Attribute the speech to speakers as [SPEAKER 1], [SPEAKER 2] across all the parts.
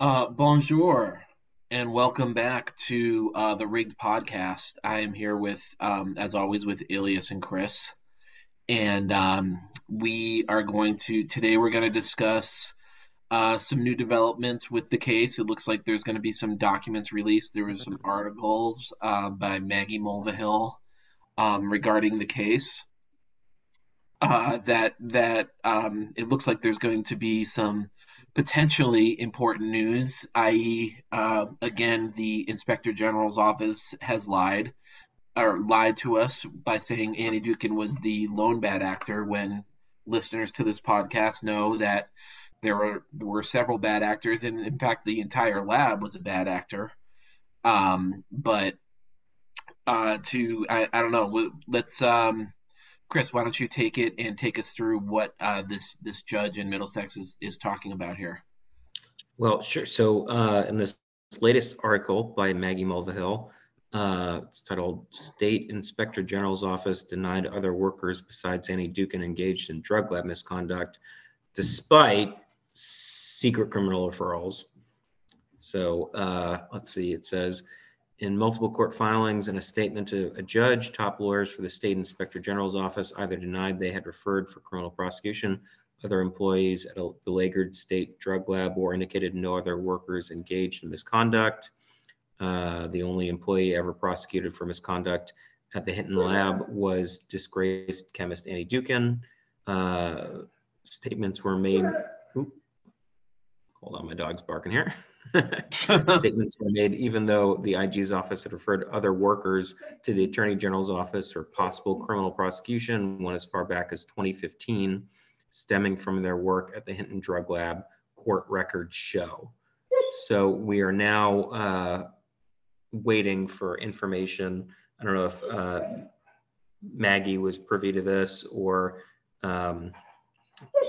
[SPEAKER 1] Uh, bonjour and welcome back to uh, the Rigged Podcast. I am here with, um, as always, with Ilias and Chris, and um, we are going to today. We're going to discuss uh, some new developments with the case. It looks like there's going to be some documents released. There was some articles uh, by Maggie Mulvihill um, regarding the case. Uh, that that um, it looks like there's going to be some potentially important news, i.e., uh, again, the Inspector General's office has lied or lied to us by saying Annie Dookhan was the lone bad actor when listeners to this podcast know that there were there were several bad actors and in fact the entire lab was a bad actor um, but uh, to I, I don't know let's um, Chris, why don't you take it and take us through what uh, this this judge in Middlesex is, is talking about here?
[SPEAKER 2] Well, sure. So uh, in this latest article by Maggie Mulvihill, uh, it's titled "State Inspector General's Office Denied Other Workers Besides Annie Dookhan Engaged in Drug Lab Misconduct, Despite Secret Criminal Referrals." So uh, let's see. It says in multiple court filings and a statement to a judge, top lawyers for the state inspector general's office either denied they had referred for criminal prosecution other employees at a beleaguered state drug lab or indicated no other workers engaged in misconduct. Uh, the only employee ever prosecuted for misconduct at the Hinton lab was disgraced chemist Annie Dookhan. Uh, statements were made. Hold on, my dog's barking here. Statements were made even though the IG's office had referred other workers to the Attorney General's office for possible criminal prosecution, one as far back as 2015, stemming from their work at the Hinton Drug Lab, court records show. So we are now uh, waiting for information. I don't know if uh, Maggie was privy to this or um,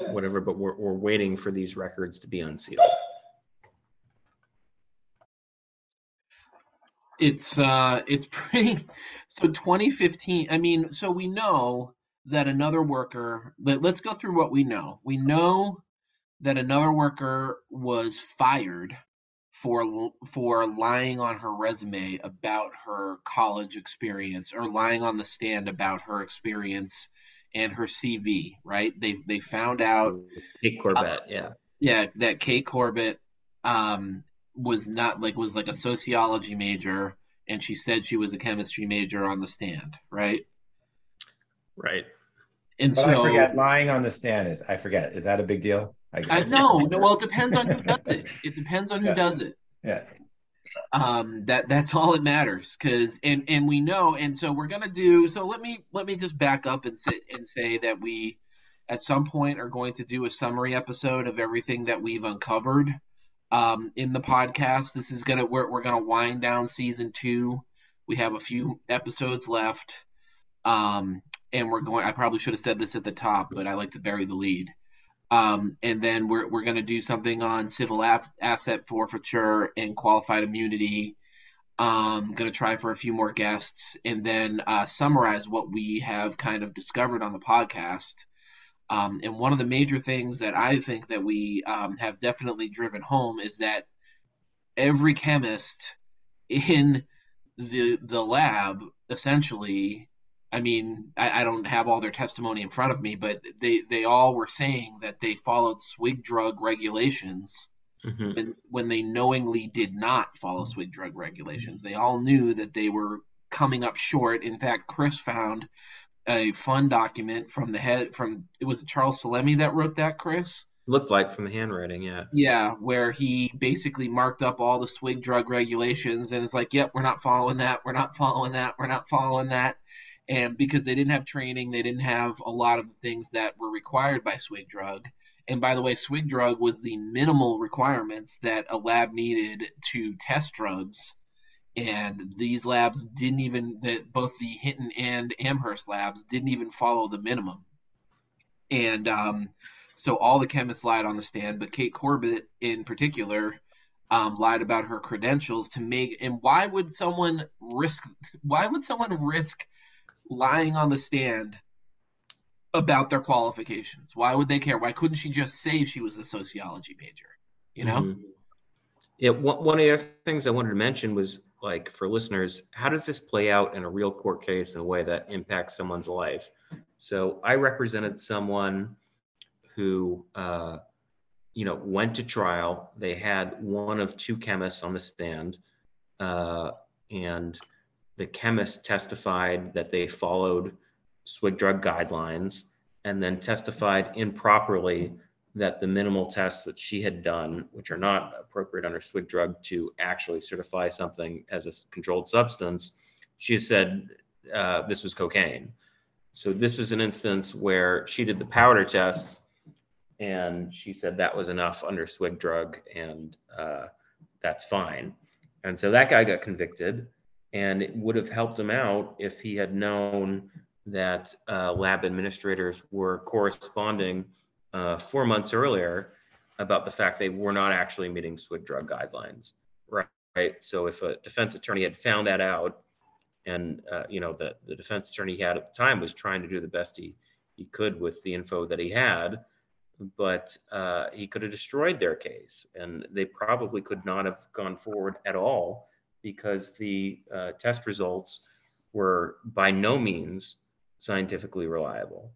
[SPEAKER 2] whatever, but we're, we're waiting for these records to be unsealed.
[SPEAKER 1] It's uh it's pretty so 2015 I mean so we know that another worker let, let's go through what we know. We know that another worker was fired for for lying on her resume about her college experience or lying on the stand about her experience and her CV, right? They they found out
[SPEAKER 2] Kate Corbett, uh, yeah.
[SPEAKER 1] Yeah, that Kate Corbett um was not like was like a sociology major and she said she was a chemistry major on the stand, right?
[SPEAKER 2] Right.
[SPEAKER 3] And but so I forget lying on the stand is I forget. Is that a big deal?
[SPEAKER 1] I, I no, no, well it depends on who does it. It depends on who
[SPEAKER 3] yeah.
[SPEAKER 1] does it.
[SPEAKER 3] Yeah.
[SPEAKER 1] Um that that's all that matters cuz and and we know and so we're going to do so let me let me just back up and sit and say that we at some point are going to do a summary episode of everything that we've uncovered um, in the podcast. This is gonna we're we're gonna wind down season two. We have a few episodes left, um, and we're going. I probably should have said this at the top, but I like to bury the lead. Um, and then we're we're gonna do something on civil asset forfeiture and qualified immunity. Um, to try for a few more guests and then uh, summarize what we have kind of discovered on the podcast um, and one of the major things that I think that we um, have definitely driven home is that every chemist in the the lab essentially I mean, I, I, don't have all their testimony in front of me, but they, they all were saying that they followed SWGDRUG regulations mm-hmm. when, when they knowingly did not follow SWGDRUG regulations. They all knew that they were coming up short. In fact, Chris found a fun document from the head from it was Charles Salemi that wrote that, Chris.
[SPEAKER 2] Looked like from the handwriting, yeah.
[SPEAKER 1] Yeah, where he basically marked up all the SWGDRUG regulations and it's like, yep, we're not following that, we're not following that, we're not following that. And because they didn't have training, they didn't have a lot of the things that were required by SWGDRUG. And by the way, SWGDRUG was the minimal requirements that a lab needed to test drugs and these labs didn't even that both the Hinton and Amherst labs didn't even follow the minimum. And um, so all the chemists lied on the stand, but Kate Corbett in particular um, lied about her credentials to make. And why would someone risk? Why would someone risk lying on the stand about their qualifications? Why would they care? Why couldn't she just say she was a sociology major? You know. Mm-hmm.
[SPEAKER 2] Yeah, one, one of the other things I wanted to mention was like for listeners, how does this play out in a real court case in a way that impacts someone's life? So I represented someone who, uh, you know, went to trial. They had one of two chemists on the stand, uh, and the chemist testified that they followed SWGDRUG guidelines and then testified improperly that the minimal tests that she had done, which are not appropriate under SWGDRUG to actually certify something as a controlled substance, she said uh, this was cocaine. So this was an instance where she did the powder tests and she said that was enough under SWGDRUG and uh, that's fine. And so that guy got convicted and it would have helped him out if he had known that uh, lab administrators were corresponding uh, four months earlier about the fact they were not actually meeting SWGDRUG guidelines, right? right? So if a defense attorney had found that out, and uh, you know the the defense attorney he had at the time was trying to do the best he he could with the info that he had, but uh, he could have destroyed their case, and they probably could not have gone forward at all because the uh, test results were by no means scientifically reliable.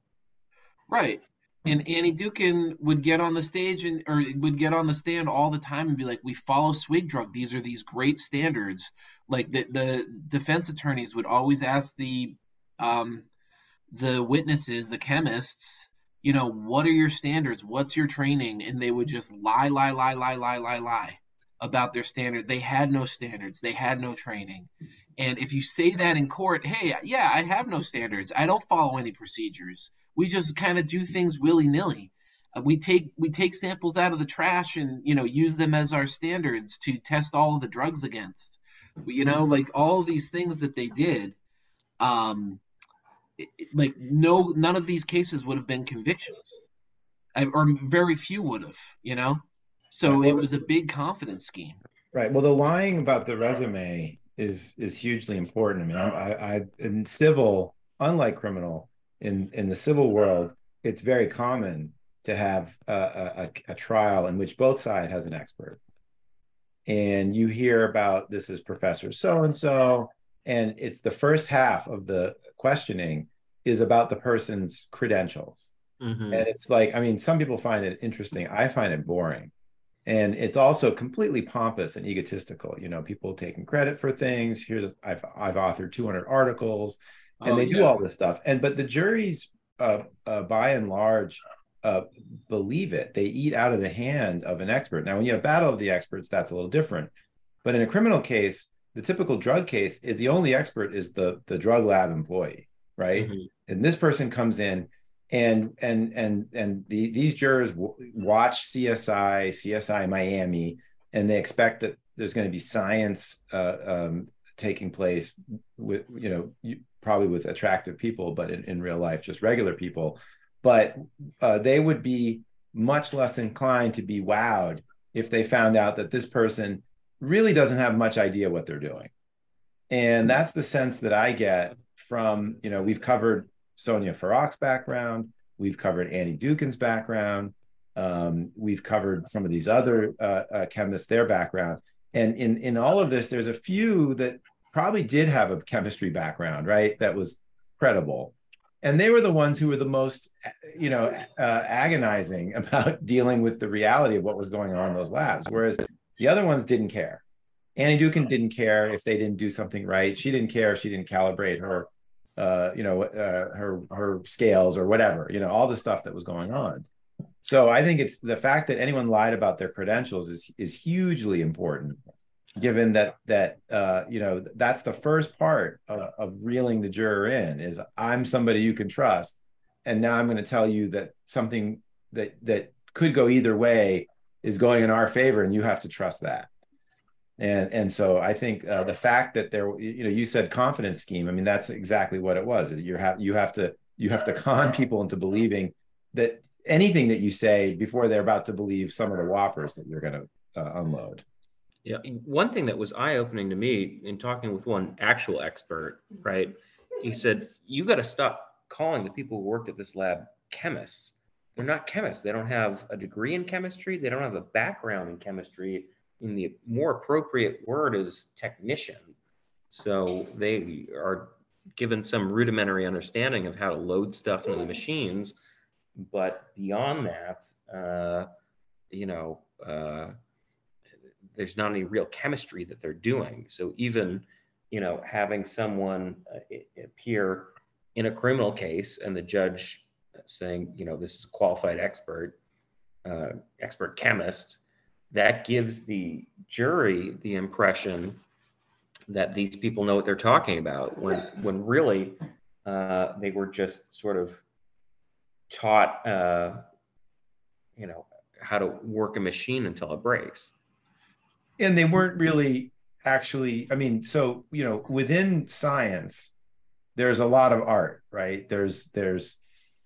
[SPEAKER 1] Right and Annie Dookhan would get on the stage and or would get on the stand all the time and be like, "We follow SWGDRUG. These are these great standards." Like the the defense attorneys would always ask the um, the witnesses, the chemists, you know, what are your standards? What's your training? And they would just lie, lie, lie, lie, lie, lie, lie about their standard. They had no standards. They had no training. And if you say that in court, hey, yeah, I have no standards. I don't follow any procedures we just kind of do things willy nilly. Uh, we take we take samples out of the trash and you know use them as our standards to test all of the drugs against. You know, like all these things that they did. Um, like no, none of these cases would have been convictions, or very few would have. You know, so it was a big confidence scheme.
[SPEAKER 3] Right. Well, the lying about the resume is is hugely important. I mean, I, I in civil, unlike criminal, in in the civil world, it's very common to have a, a, a trial in which both side has an expert, and you hear about this is Professor so and so, and it's the first half of the questioning is about the person's credentials. Mm-hmm. And it's like, I mean, some people find it interesting. I find it boring. And it's also completely pompous and egotistical. You know, people taking credit for things. Here's I've I've authored 200 articles and oh, they do all this stuff. And but the juries uh, uh, by and large uh, believe it. They eat out of the hand of an expert. Now when you have battle of the experts that's a little different. But in a criminal case the typical drug case the only expert is the the drug lab employee right? Mm-hmm. and this person comes in and and and and the, these jurors w- watch csi csi miami and they expect that there's going to be science uh, um, taking place with you know probably with attractive people, but in, in real life, just regular people. But uh, they would be much less inclined to be wowed if they found out that this person really doesn't have much idea what they're doing. And that's the sense that I get from, you know, we've covered Sonja Farak's background, we've covered Annie Dookhan's background, um, we've covered some of these other uh, uh, chemists, their background. And in, in all of this, there's a few that probably did have a chemistry background, right? That was credible. And they were the ones who were the most, you know, uh, agonizing about dealing with the reality of what was going on in those labs. Whereas the other ones didn't care. Annie Dookhan didn't care if they didn't do something right. She didn't care she didn't calibrate her, uh, you know, uh, her her scales or whatever. You know, all the stuff that was going on. So I think it's the fact that anyone lied about their credentials is is hugely important given that that uh, you know that's the first part of, of reeling the juror in is I'm somebody you can trust, and now I'm going to tell you that something that that could go either way is going in our favor, and you have to trust that. And and so I think uh, the fact that there, you know, you said confidence scheme. I mean, that's exactly what it was. You have you have to you have to con people into believing that anything that you say before they're about to believe some of the whoppers that you're going to uh, unload.
[SPEAKER 2] Yeah, one thing that was eye-opening to me in talking with one actual expert, right? He said, "You got to stop calling the people who worked at this lab chemists. They're not chemists. They don't have a degree in chemistry. They don't have a background in chemistry. in the more appropriate word is technician. So they are given some rudimentary understanding of how to load stuff into the machines, but beyond that, uh, you know, uh, there's not any real chemistry that they're doing. So even, you know, having someone uh, appear in a criminal case and the judge saying, you know, this is a qualified expert, uh, expert chemist, that gives the jury the impression that these people know what they're talking about when when really uh, they were just sort of taught uh, you know how to work a machine until it breaks
[SPEAKER 3] and they weren't really actually i mean so you know within science there's a lot of art right? There's there's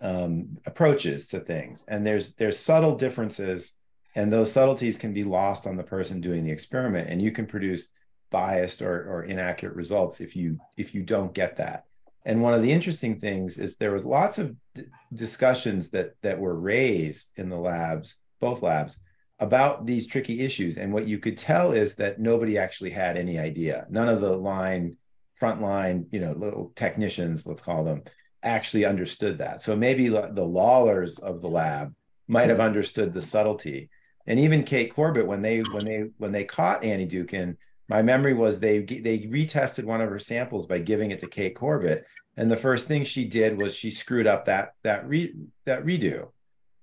[SPEAKER 3] um, approaches to things and there's there's subtle differences and those subtleties can be lost on the person doing the experiment and you can produce biased or, or inaccurate results if you if you don't get that. And one of the interesting things is there was lots of d- discussions that that were raised in the labs both labs about these tricky issues. And what you could tell is that nobody actually had any idea. None of the line frontline you know little technicians let's call them actually understood that. So maybe the lawlers of the lab might have understood the subtlety. And even Kate Corbett, when they when they when they caught Annie Dookhan, my memory was they they retested one of her samples by giving it to Kate Corbett, and the first thing she did was she screwed up that that re, that redo,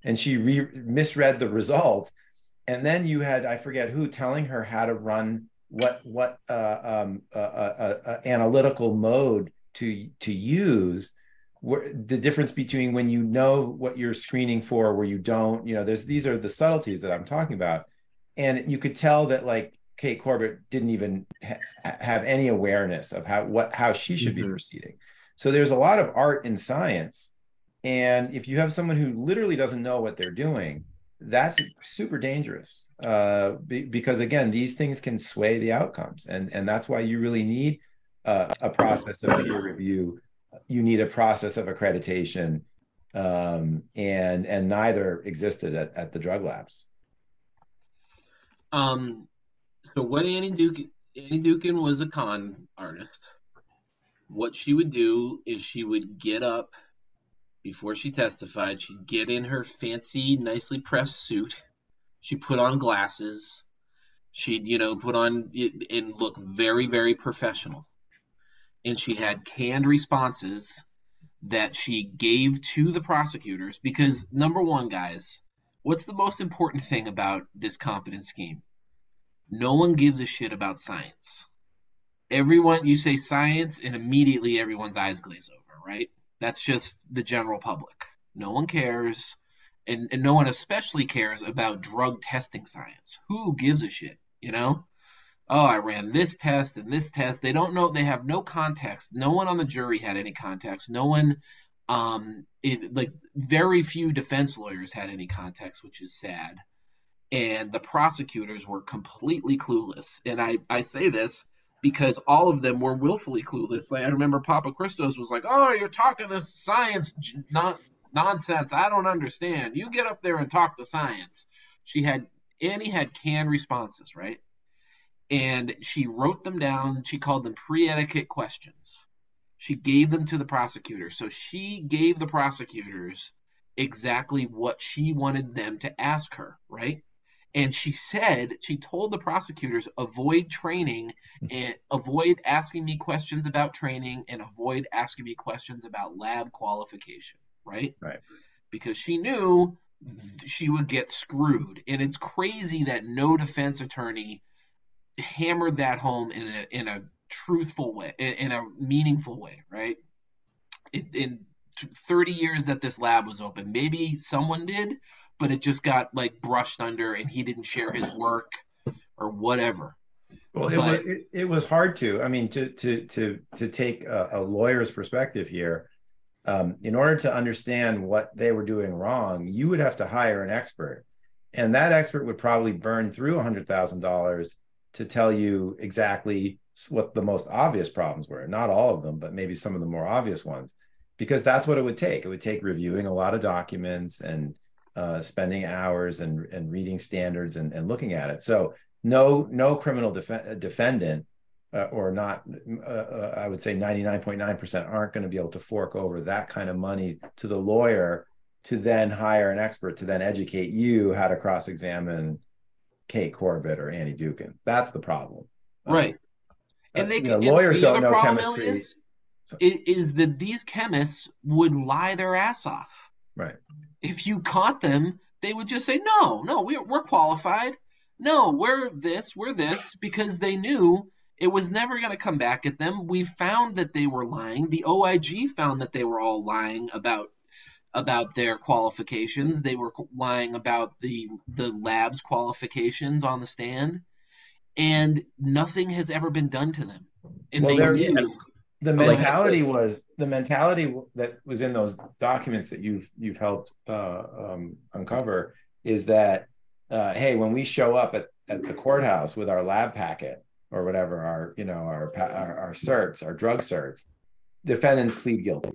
[SPEAKER 3] and she re, misread the result, and then you had I forget who telling her how to run what what uh, um, uh, uh, uh analytical mode to to use. Where the difference between when you know what you're screening for where you don't you know there's these are the subtleties that i'm talking about. And you could tell that like kate corbett didn't even ha- have any awareness of how what how she should mm-hmm. be proceeding. So there's a lot of art in science. And if you have someone who literally doesn't know what they're doing that's super dangerous uh, be, because again these things can sway the outcomes and and that's why you really need uh, a process of peer review you need a process of accreditation, um, and and neither existed at, at the drug labs.
[SPEAKER 1] Um, so what Annie Dookhan, Annie Dookhan was a con artist. What she would do is she would get up before she testified. She'd get in her fancy, nicely pressed suit. She put on glasses. She'd, you know, put on and look very, very professional and she had canned responses that she gave to the prosecutors because number one guys what's the most important thing about this confidence scheme no one gives a shit about science everyone you say science and immediately everyone's eyes glaze over right that's just the general public no one cares and, and no one especially cares about drug testing science who gives a shit you know oh, I ran this test and this test. They don't know. They have no context. No one on the jury had any context. No one, um, it, like very few defense lawyers had any context, which is sad. And the prosecutors were completely clueless. And I, I say this because all of them were willfully clueless. Like I remember Papachristos was like, "Oh, you're talking this science nonsense. I don't understand. You get up there and talk the science." She had Annie had canned responses, right? and she wrote them down. She called them pre etiquette questions. She gave them to the prosecutor. So she gave the prosecutors exactly what she wanted them to ask her, right? And she said, she told the prosecutors, avoid training hmm. and avoid asking me questions about training and avoid asking me questions about lab qualification, right?
[SPEAKER 3] Right.
[SPEAKER 1] Because she knew she would get screwed. And it's crazy that no defense attorney hammered that home in a in a truthful way, in, in a meaningful way, right? It, in 30 years that this lab was open, maybe someone did, but it just got like brushed under, and he didn't share his work or whatever.
[SPEAKER 3] Well, it, but, was, it, it, was hard to. I mean, to to to to take a, a lawyer's perspective here. Um, in order to understand what they were doing wrong, you would have to hire an expert, and that expert would probably burn through a hundred thousand dollars to tell you exactly what the most obvious problems were. Not all of them, but maybe some of the more obvious ones, because that's what it would take. It would take reviewing a lot of documents and uh, spending hours and, and reading standards and, and looking at it. So no no criminal def- defendant uh, or not uh, uh, i would say 99.9% aren't going to be able to fork over that kind of money to the lawyer to then hire an expert to then educate you how to cross-examine kate corbett or annie dookhan that's the problem.
[SPEAKER 1] Right.
[SPEAKER 3] uh,
[SPEAKER 1] and they
[SPEAKER 3] know, lawyers
[SPEAKER 1] the
[SPEAKER 3] don't know chemistry.
[SPEAKER 1] is, is that these chemists would lie their ass off.
[SPEAKER 3] Right
[SPEAKER 1] if you caught them they would just say no no we're, we're qualified. No we're this we're this because they knew it was never going to come back at them. We found that they were lying. The oig found that they were all lying about about their qualifications. They were lying about the the lab's qualifications on the stand and nothing has ever been done to them. And
[SPEAKER 3] Well,
[SPEAKER 1] they knew
[SPEAKER 3] the
[SPEAKER 2] Like-
[SPEAKER 3] mentality was the mentality that was in those documents that you've you've helped uh, um, uncover is that uh, hey when we show up at, at the courthouse with our lab packet or whatever our you know our our, our certs our drug certs defendants plead guilty.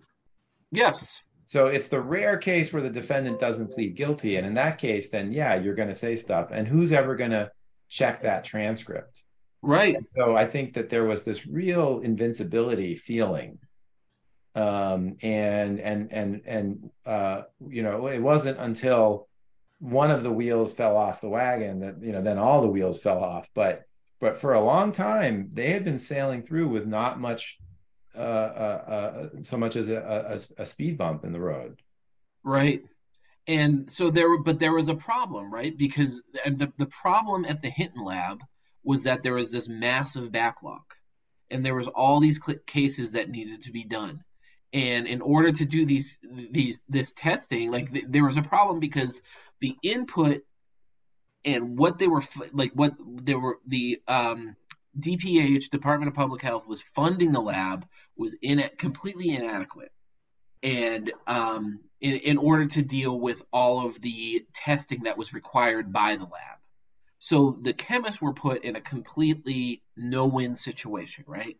[SPEAKER 1] Yes.
[SPEAKER 3] So it's the rare case where the defendant doesn't plead guilty. And in that case then yeah you're going to say stuff. And who's ever going to check that transcript
[SPEAKER 1] right
[SPEAKER 3] and so I think that there was this real invincibility feeling. Um, and and and and uh, you know, it wasn't until one of the wheels fell off the wagon that you know then all the wheels fell off. But but for a long time they had been sailing through with not much, uh, uh, uh so much as a, a, a speed bump in the road.
[SPEAKER 1] Right. And so there were, but there was a problem, right? Because and the, the problem at the Hinton lab was that there was this massive backlog and there was all these cases that needed to be done. And in order to do these, these, this testing, like th- there was a problem because the input and what they were, like what they were, the, um, DPH, Department of Public Health, was funding the lab was in completely inadequate and um, in, in order to deal with all of the testing that was required by the lab. So the chemists were put in a completely no-win situation, right?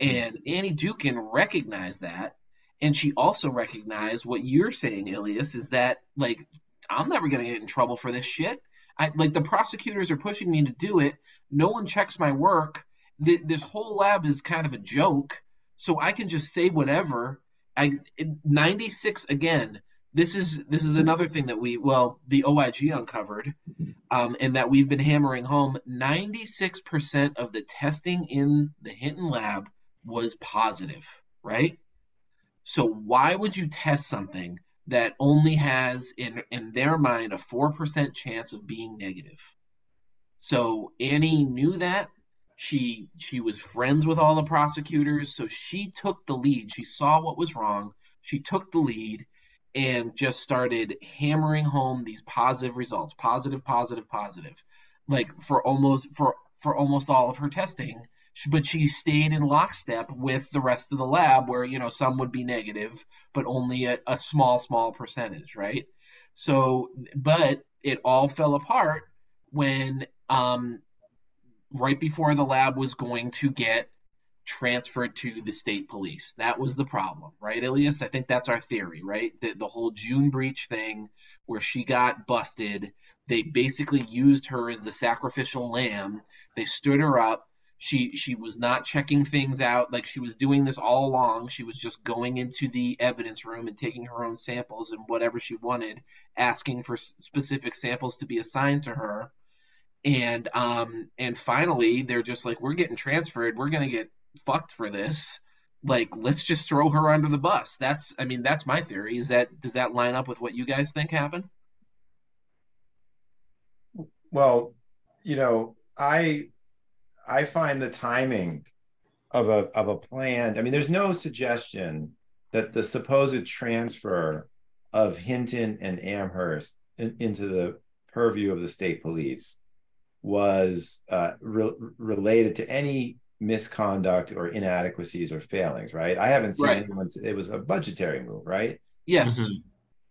[SPEAKER 1] And Annie Dookhan recognized that, and she also recognized what you're saying, Ilias, is that like I'm never gonna get in trouble for this shit. I like the prosecutors are pushing me to do it. No one checks my work. Th- this whole lab is kind of a joke, so I can just say whatever I 96 again. This is this is another thing that we well the OIG uncovered, um, and that we've been hammering home. 96 percent of the testing in the Hinton lab was positive, right? So why would you test something that only has in in their mind a four percent chance of being negative? So Annie knew that she she was friends with all the prosecutors so she took the lead she saw what was wrong she took the lead and just started hammering home these positive results positive positive positive. Like for almost for for almost all of her testing but she stayed in lockstep with the rest of the lab where you know some would be negative but only a, a small small percentage right? So but it all fell apart when um right before the lab was going to get transferred to the state police. That was the problem, right, Ilias? I think that's our theory, right? The, the whole June breach thing where she got busted, they basically used her as the sacrificial lamb. They stood her up. She she was not checking things out like she was doing this all along. She was just going into the evidence room and taking her own samples and whatever she wanted, asking for specific samples to be assigned to her and um and finally they're just like we're getting transferred we're gonna get fucked for this like let's just throw her under the bus that's i mean that's my theory is that does that line up with what you guys think happened
[SPEAKER 3] Well, you know, I I find the timing of a of a planned. I mean, there's no suggestion that the supposed transfer of Hinton and Amherst in, into the purview of the state police was uh, re- related to any misconduct or inadequacies or failings. Right? I haven't seen
[SPEAKER 1] Right.
[SPEAKER 3] anyone. It was a budgetary move, right?
[SPEAKER 1] yes
[SPEAKER 2] Mhm.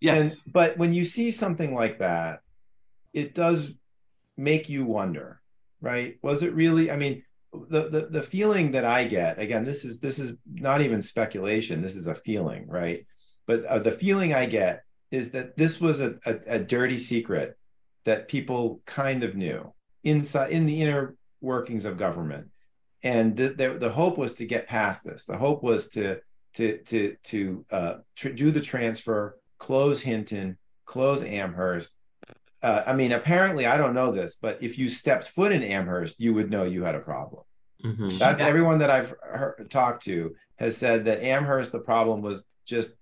[SPEAKER 1] yes
[SPEAKER 3] And but when you see something like that, it does make you wonder, right? Was it really? I mean, the the the feeling that I get again, this is this is not even speculation. This is a feeling, right? But uh, the feeling I get is that this was a, a, a dirty secret that people kind of knew, inside in the inner workings of government. And the, the, the hope was to get past this. The hope was to to to to uh, tr- do the transfer, close Hinton, close Amherst. Uh, I mean, apparently, I don't know this, but if you stepped foot in Amherst, you would know you had a problem. Mm-hmm. That's yeah. everyone that I've heard, talked to has said that Amherst, the problem was just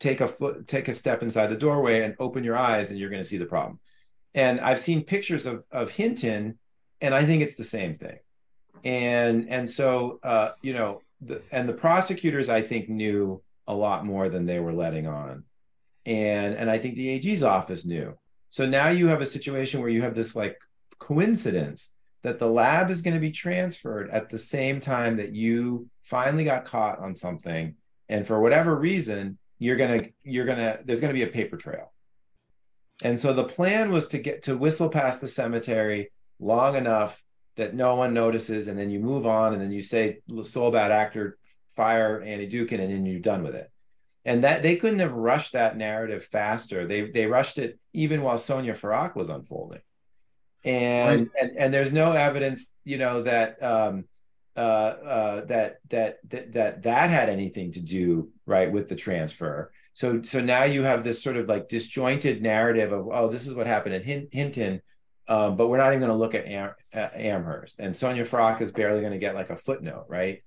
[SPEAKER 3] take a foot, take a step inside the doorway and open your eyes, and you're going to see the problem. And I've seen pictures of of Hinton, and I think it's the same thing. And and so uh, you know, the, and the prosecutors I think knew a lot more than they were letting on, and and I think the AG's office knew. So now you have a situation where you have this like coincidence that the lab is going to be transferred at the same time that you finally got caught on something. And for whatever reason you're to you're to there's going to be a paper trail. And so the plan was to get to whistle past the cemetery long enough that no one notices and then you move on and then you say sole bad actor fire annie dookhan and then you're done with it and that they couldn't have rushed that narrative faster they they rushed it even while sonja Farak was unfolding and, right. and and there's no evidence, you know, that um, uh, uh, that, that that that that had anything to do right with the transfer. So so now you have this sort of like disjointed narrative of oh this is what happened at Hinton, um, but we're not even going to look at Am- Amherst and Sonja Farak is barely going to get like a footnote, right?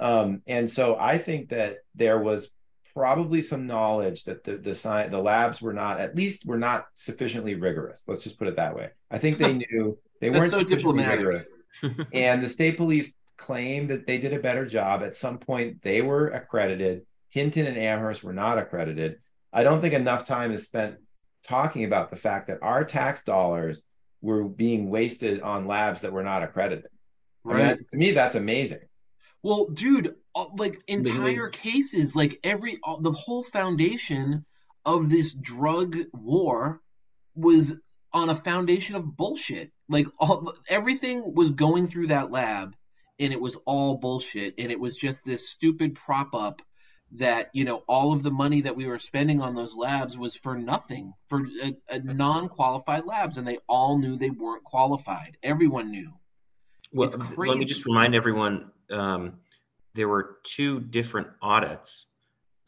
[SPEAKER 3] Um, and so I think that there was probably some knowledge that the the science the labs were not at least were not sufficiently rigorous. Let's just put it that way. I think they knew they weren't so sufficiently diplomatic. rigorous. and the state police claimed that they did a better job. At some point, they were accredited. Hinton and Amherst were not accredited. I don't think enough time is spent talking about the fact that our tax dollars were being wasted on labs that were not accredited. Right. I mean, to me, that's amazing.
[SPEAKER 1] Well, dude, uh, like entire cases, like every uh, the whole foundation of this drug war was on a foundation of bullshit. Like all everything was going through that lab and it was all bullshit and it was just this stupid prop up that you know all of the money that we were spending on those labs was for nothing for a, a non-qualified labs and they all knew they weren't qualified. Everyone knew.
[SPEAKER 2] Well let me just remind everyone um, there were two different audits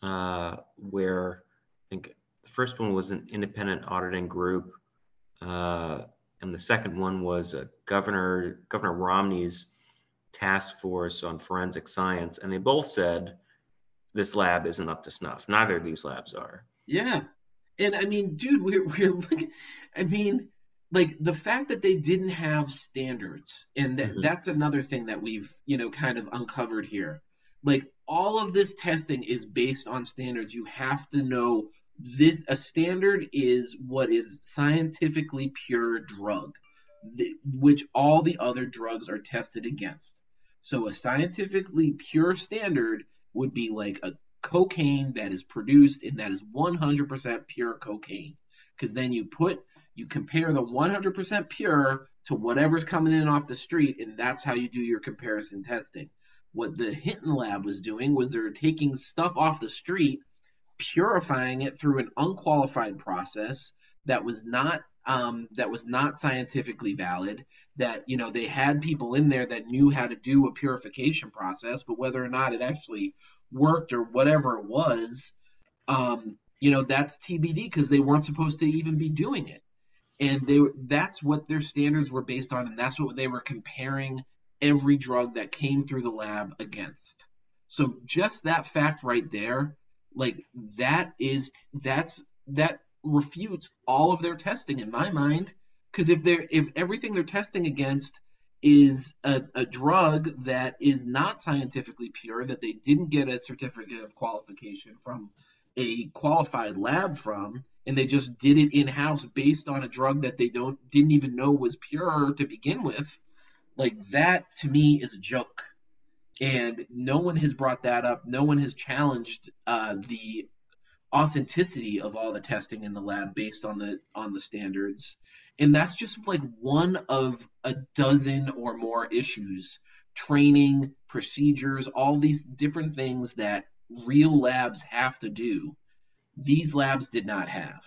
[SPEAKER 2] uh, where I think the first one was an independent auditing group, uh, and the second one was a Governor Governor Romney's task force on forensic science, and they both said this lab isn't up to snuff. Neither of these labs are.
[SPEAKER 1] Yeah, and I mean, dude, we're we're looking. I mean, like the fact that they didn't have standards and mm-hmm. that's another thing that we've you know kind of uncovered here like all of this testing is based on standards you have to know this a standard is what is scientifically pure drug th- which all the other drugs are tested against so a scientifically pure standard would be like a cocaine that is produced and that is 100% pure cocaine because then you put you compare the 100% pure to whatever's coming in off the street, and that's how you do your comparison testing. What the Hinton lab was doing was they're taking stuff off the street, purifying it through an unqualified process that was not um, that was not scientifically valid. That you know they had people in there that knew how to do a purification process, but whether or not it actually worked or whatever it was, um, you know that's TBD because they weren't supposed to even be doing it and they that's what their standards were based on and that's what they were comparing every drug that came through the lab against so just that fact right there like that is that's that refutes all of their testing in my mind because if they're if everything they're testing against is a, a drug that is not scientifically pure that they didn't get a certificate of qualification from a qualified lab from and they just did it in house based on a drug that they don't didn't even know was pure to begin with like that to me is a joke. And no one has brought that up. No one has challenged uh, the authenticity of all the testing in the lab based on the on the standards and that's just like one of a dozen or more issues training procedures all these different things that real labs have to do these labs did not have,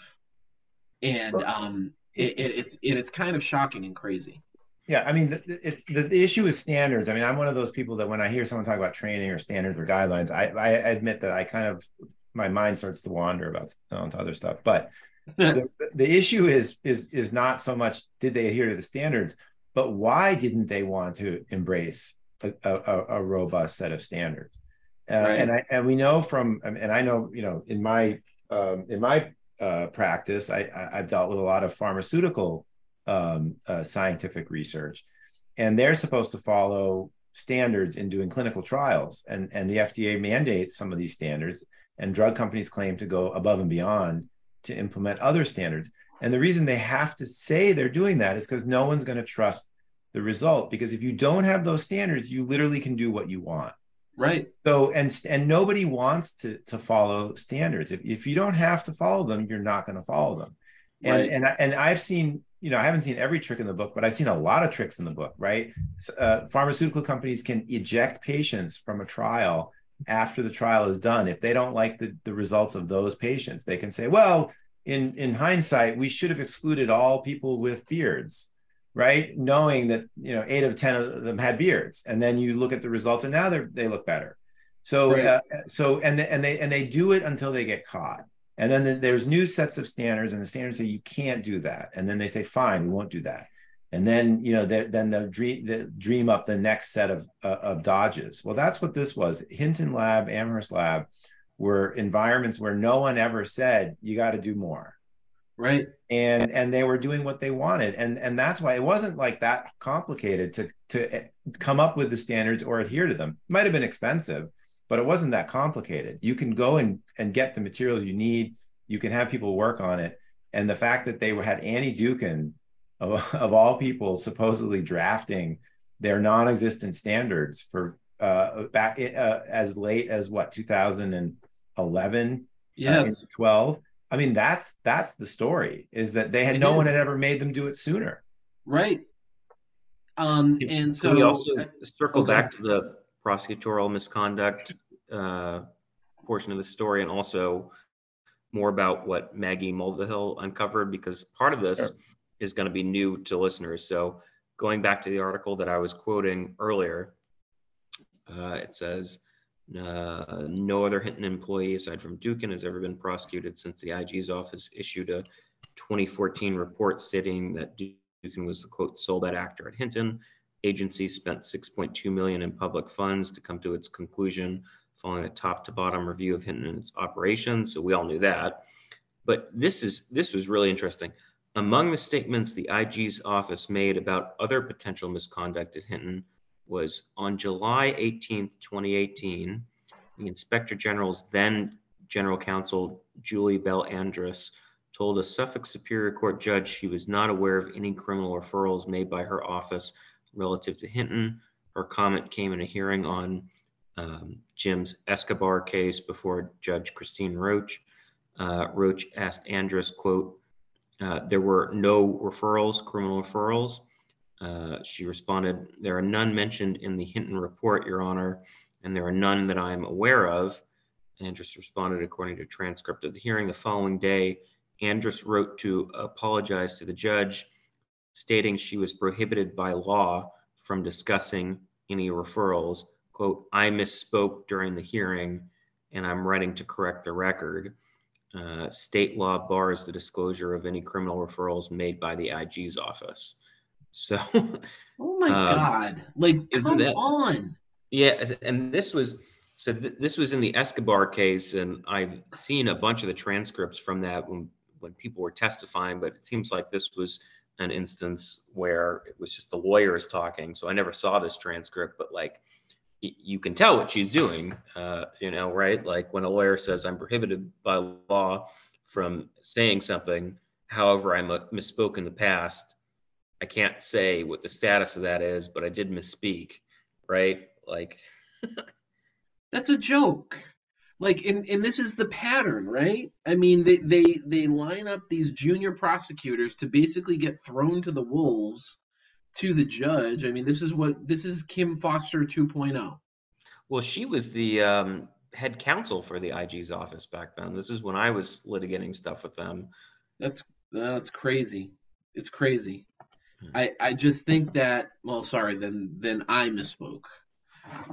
[SPEAKER 1] and um, it, it, it's it, it's kind of shocking and crazy.
[SPEAKER 3] Yeah, I mean, the, it, the, the issue is standards. I mean, I'm one of those people that when I hear someone talk about training or standards or guidelines, I, I admit that I kind of my mind starts to wander about onto other stuff. But the, the issue is is is not so much did they adhere to the standards, but why didn't they want to embrace a, a, a robust set of standards? Uh, right. And I and we know from and I know you know in my um, in my uh, practice I, I have dealt with a lot of pharmaceutical um, uh, scientific research, and they're supposed to follow standards in doing clinical trials, and and the FDA mandates some of these standards, and drug companies claim to go above and beyond to implement other standards. And the reason they have to say they're doing that is because no one's going to trust the result. Because if you don't have those standards, you literally can do what you want.
[SPEAKER 1] Right.
[SPEAKER 3] So and and nobody wants to to follow standards. If if you don't have to follow them, you're not going to follow them. And right. and and I've seen you know I haven't seen every trick in the book, but I've seen a lot of tricks in the book. Right. Uh, pharmaceutical companies can eject patients from a trial after the trial is done if they don't like the, the results of those patients they can say well in in hindsight we should have excluded all people with beards right? Knowing that you know eight of ten of them had beards and then you look at the results and now they they look better. So right. uh, so and they, and they and they do it until they get caught. And then the, there's new sets of standards and the standards say you can't do that. And then they say fine we won't do that and then you know then they'll dream, they dream up the next set of uh, of dodges. Well that's what this was. Hinton lab amherst lab were environments where no one ever said you got to do more.
[SPEAKER 1] Right.
[SPEAKER 3] And and they were doing what they wanted. And and that's why it wasn't like that complicated to to eh, come up with the standards or adhere to them. It might have been expensive but it wasn't that complicated. You can go and and get the materials you need. You can have people work on it. And the fact that they had annie dookhan of, of all people supposedly drafting their non-existent standards for uh, back uh, as late as what 2011 uh,
[SPEAKER 1] yes.
[SPEAKER 3] uh, 12 i mean that's that's the story is that they had it no is. one had ever made them do it sooner.
[SPEAKER 1] Right. Um and so
[SPEAKER 2] we also uh, circle okay. back to the prosecutorial misconduct uh, portion of the story and also more about what maggie mulvihill uncovered? Because part of this sure is going to be new to listeners. So going back to the article that I was quoting earlier, uh, it says uh, no other Hinton employee aside from Dookhan has ever been prosecuted since the IG's office issued a 2014 report stating that Dookhan was the quote sole bad actor at Hinton. Agency spent 6.2 million in public funds to come to its conclusion following a top to bottom review of Hinton and its operations. So we all knew that. But this is this was really interesting. Among the statements the IG's office made about other potential misconduct at Hinton was on July 18, 2018, the Inspector General's then General Counsel Julie Bell Andrus told a Suffolk Superior Court judge she was not aware of any criminal referrals made by her office relative to Hinton. Her comment came in a hearing on um, Jim's Escobar case before Judge Christine Roach. Uh, Roach asked Andrus, quote, uh, there were no referrals, criminal referrals. Uh, she responded, There are none mentioned in the Hinton report, Your Honor, and there are none that I am aware of. Andrus responded according to transcript of the hearing. The following day, Andrus wrote to apologize to the judge, stating she was prohibited by law from discussing any referrals. Quote, I misspoke during the hearing and I'm writing to correct the record. Uh, state law bars the disclosure of any criminal referrals made by the IG's office. So,
[SPEAKER 1] oh my um, God, like come that, on.
[SPEAKER 2] Yeah, and this was so. Th- this was in the Escobar case, and I've seen a bunch of the transcripts from that when when people were testifying. But it seems like this was an instance where it was just the lawyers talking. So I never saw this transcript, but like you can tell what she's doing, uh, you know, right? Like when a lawyer says, I'm prohibited by law from saying something, however, I misspoke in the past, I can't say what the status of that is, but I did misspeak, right? Like,
[SPEAKER 1] that's a joke. Like, and, and this is the pattern, right? I mean, they, they, they line up these junior prosecutors to basically get thrown to the wolves to the judge. I mean, this is what this is Kim Foster 2.0.
[SPEAKER 2] Well, she was the um, head counsel for the IG's office back then. This is when I was litigating stuff with them.
[SPEAKER 1] That's that's crazy. It's crazy. I, I just think that well sorry then then I misspoke.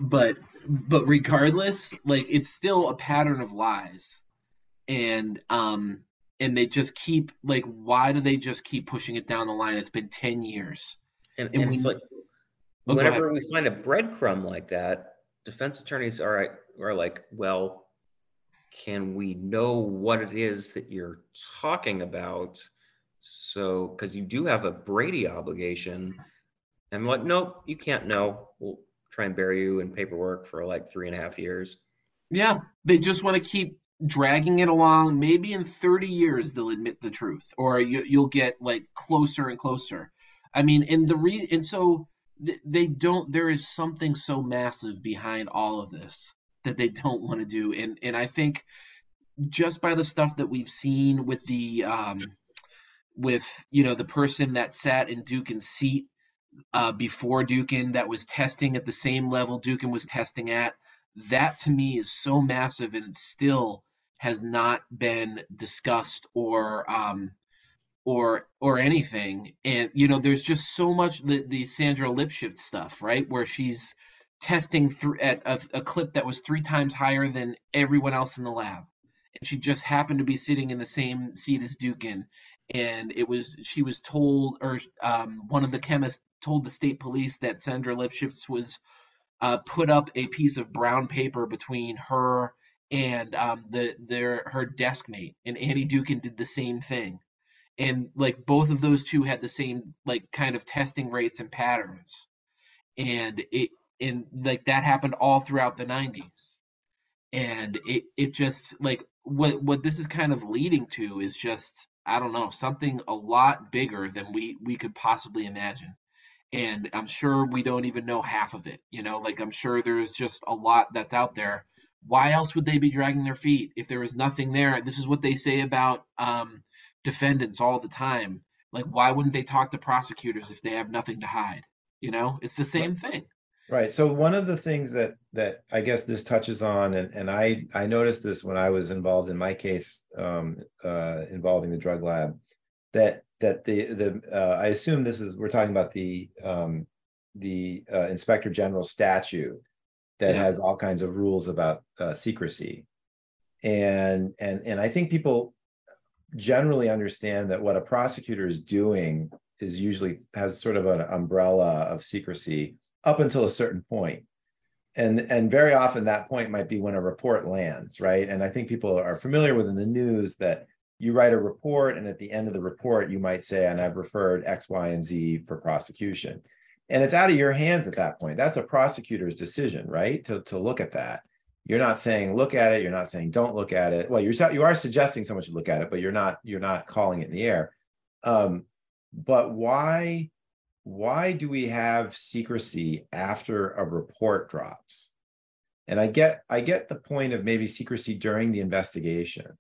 [SPEAKER 1] But but regardless, like it's still a pattern of lies. And um and they just keep like why do they just keep pushing it down the line? It's been 10 years.
[SPEAKER 2] And, and, and we, it's like oh, whenever we find a breadcrumb like that, defense attorneys are are like, well, can we know what it is that you're talking about? So, because you do have a Brady obligation. And I'm like, nope, you can't know. We'll try and bury you in paperwork for like three and a half years.
[SPEAKER 1] Yeah, they just want to keep dragging it along. Maybe in 30 years they'll admit the truth, or you, you'll get like closer and closer. I mean, and the re and so they don't. There is something so massive behind all of this that they don't want to do, and and I think just by the stuff that we've seen with the um, with you know the person that sat in Dookhan's seat uh, before Dookhan that was testing at the same level Dookhan was testing at. That to me is so massive, and it still has not been discussed or um, or or anything. And you know, there's just so much the the Sandra Lipshift stuff, right, where she's testing through at a, a clip that was three times higher than everyone else in the lab. And she just happened to be sitting in the same seat as Dookhan. And it was she was told or um, one of the chemists told the state police that Sandra Lipschitz was uh, put up a piece of brown paper between her and um, the their her desk mate, and Annie Dookhan did the same thing, and like both of those two had the same like kind of testing rates and patterns, and it and like that happened all throughout the 90s and it it just like what what this is kind of leading to is just I don't know, something a lot bigger than we we could possibly imagine. And I'm sure we don't even know half of it. You know, like I'm sure there's just a lot that's out there. Why else would they be dragging their feet if there was nothing there? This is what they say about um, defendants all the time. Like, why wouldn't they talk to prosecutors if they have nothing to hide? You know, it's the same thing.
[SPEAKER 3] Right. So one of the things that that I guess this touches on, and and I I noticed this when I was involved in my case um, uh, involving the drug lab, that that the the uh, I assume this is we're talking about the um, the uh, inspector general statute that yeah. has all kinds of rules about uh, secrecy, and and and I think people generally understand that what a prosecutor is doing is usually has sort of an umbrella of secrecy up until a certain point. And and very often that point might be when a report lands right? And i think people are familiar with in the news that you write a report and at the end of the report you might say and i've referred x y and z for prosecution. And it's out of your hands at that point. That's a prosecutor's decision right? To, to look at that you're not saying look at it you're not saying don't look at it well you're you are suggesting someone should look at it but you're not you're not calling it in the air um, but why why do we have secrecy after a report drops? And I get I get the point of maybe secrecy during the investigation.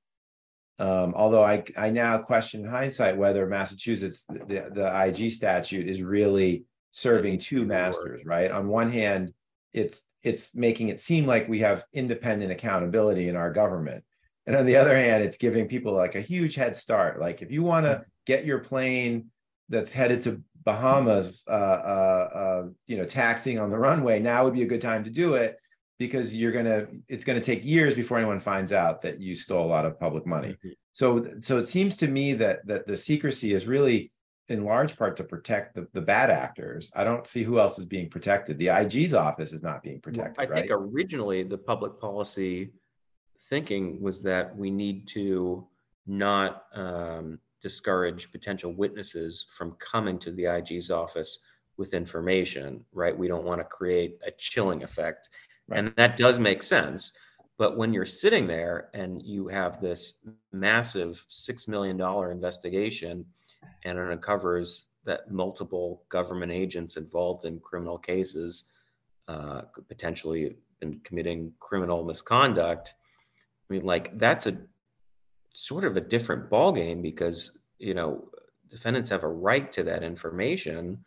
[SPEAKER 3] Um, although I I now question in hindsight whether Massachusetts the, the IG statute is really serving two masters, right? On one hand, it's it's making it seem like we have independent accountability in our government. And on the other hand, it's giving people like a huge head start. Like if you want to get your plane that's headed to Bahamas, uh, uh, uh, you know, taxing on the runway, now would be a good time to do it because you're gonna. It's gonna take years before anyone finds out that you stole a lot of public money. Mm-hmm. So, so it seems to me that that the secrecy is really, in large part, to protect the, the bad actors. I don't see who else is being protected. The IG's office is not being protected.
[SPEAKER 2] I right? think originally the public policy thinking was that we need to not um, discourage potential witnesses from coming to the IG's office with information, right? We don't want to create a chilling effect. Right. And that does make sense. But when you're sitting there and you have this massive $6 million investigation and it uncovers that multiple government agents involved in criminal cases uh, potentially been committing criminal misconduct, I mean, like that's a sort of a different ballgame because you know defendants have a right to that information,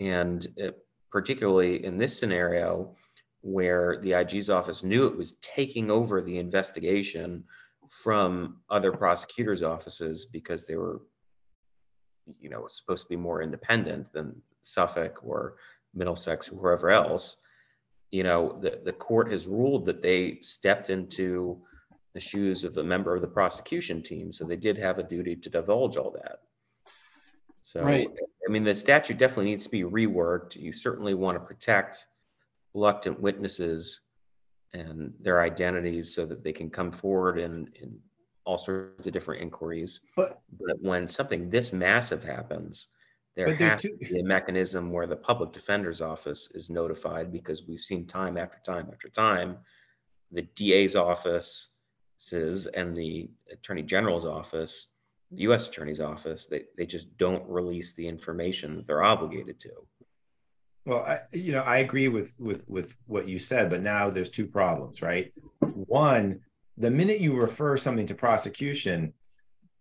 [SPEAKER 2] and it, particularly in this scenario where the IG's office knew it was taking over the investigation from other prosecutors' offices because they were you know, supposed to be more independent than Suffolk or Middlesex or whoever else, you know, the, the court has ruled that they stepped into the shoes of the member of the prosecution team. So they did have a duty to divulge all that. So,
[SPEAKER 1] right.
[SPEAKER 2] I mean, the statute definitely needs to be reworked. You certainly want to protect reluctant witnesses and their identities so that they can come forward and, in all sorts of different inquiries.
[SPEAKER 3] But,
[SPEAKER 2] but when something this massive happens, there has to be a mechanism where the public defender's office is notified because we've seen time after time after time the DA's office and the attorney general's office, the U.S. attorney's office, they, they just don't release the information that they're obligated to.
[SPEAKER 3] Well, I, you know, I agree with with with what you said, but now there's two problems, right? One, the minute you refer something to prosecution,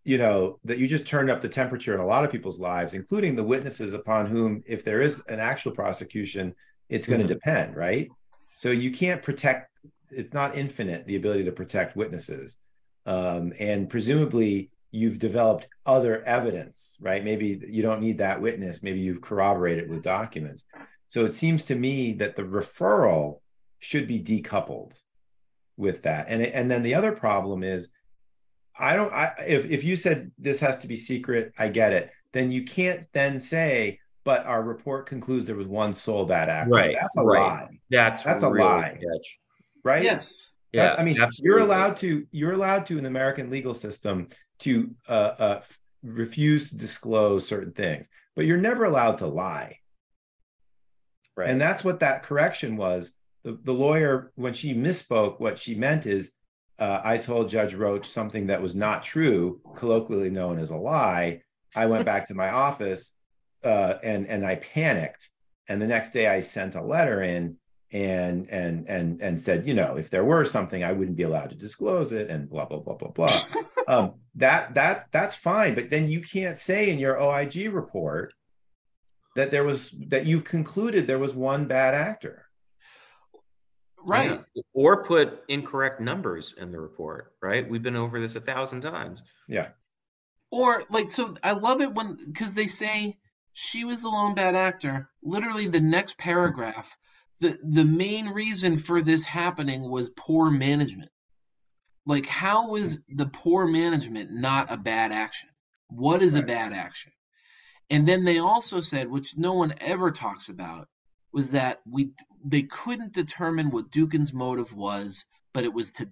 [SPEAKER 3] you know that you just turned up the temperature in a lot of people's lives including the witnesses upon whom if there is an actual prosecution it's going to mm-hmm. depend right? So you can't protect it's not infinite the ability to protect witnesses. Um, and presumably you've developed other evidence right? Maybe you don't need that witness. Maybe you've corroborated with documents. So it seems to me that the referral should be decoupled with that and and then the other problem is I don't. I if if you said this has to be secret, I get it. Then you can't then say, but our report concludes there was one sole bad actor.
[SPEAKER 2] Right.
[SPEAKER 3] That's a
[SPEAKER 2] right.
[SPEAKER 3] lie.
[SPEAKER 2] That's
[SPEAKER 3] that's a lie.
[SPEAKER 2] Sketch.
[SPEAKER 3] Right.
[SPEAKER 1] Yes.
[SPEAKER 3] Yeah. I mean, absolutely. you're allowed to. You're allowed to in the American legal system to uh, uh, refuse to disclose certain things, but you're never allowed to lie. Right. And that's what that correction was. The, the lawyer, when she misspoke, what she meant is uh, I told Judge Roach something that was not true, colloquially known as a lie. I went back to my office uh, and and I panicked. And the next day, I sent a letter in and and and and said, you know, if there were something, I wouldn't be allowed to disclose it, and blah blah blah blah blah. um, that that that's fine, but then you can't say in your OIG report that there was that you've concluded there was one bad actor.
[SPEAKER 1] Right.
[SPEAKER 2] Yeah. Or put incorrect numbers in the report, right? We've been over this a thousand times.
[SPEAKER 3] Yeah.
[SPEAKER 1] Or like so I love it when because they say she was the lone bad actor. Literally the next paragraph, the the main reason for this happening was poor management. Like how is hmm. the poor management not a bad action? What is right. a bad action? And then they also said, which no one ever talks about, was that we they couldn't determine what Dookhan's motive was, but it was to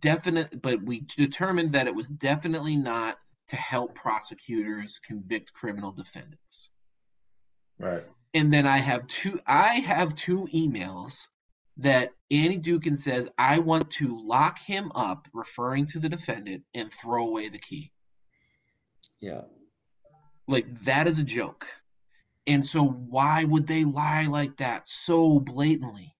[SPEAKER 1] definite but we determined that it was definitely not to help prosecutors convict criminal defendants.
[SPEAKER 3] Right.
[SPEAKER 1] And then I have two I have two emails that Annie Dookhan says I want to lock him up referring to the defendant and throw away the key.
[SPEAKER 2] Yeah.
[SPEAKER 1] Like that is a joke. And so why would they lie like that so blatantly?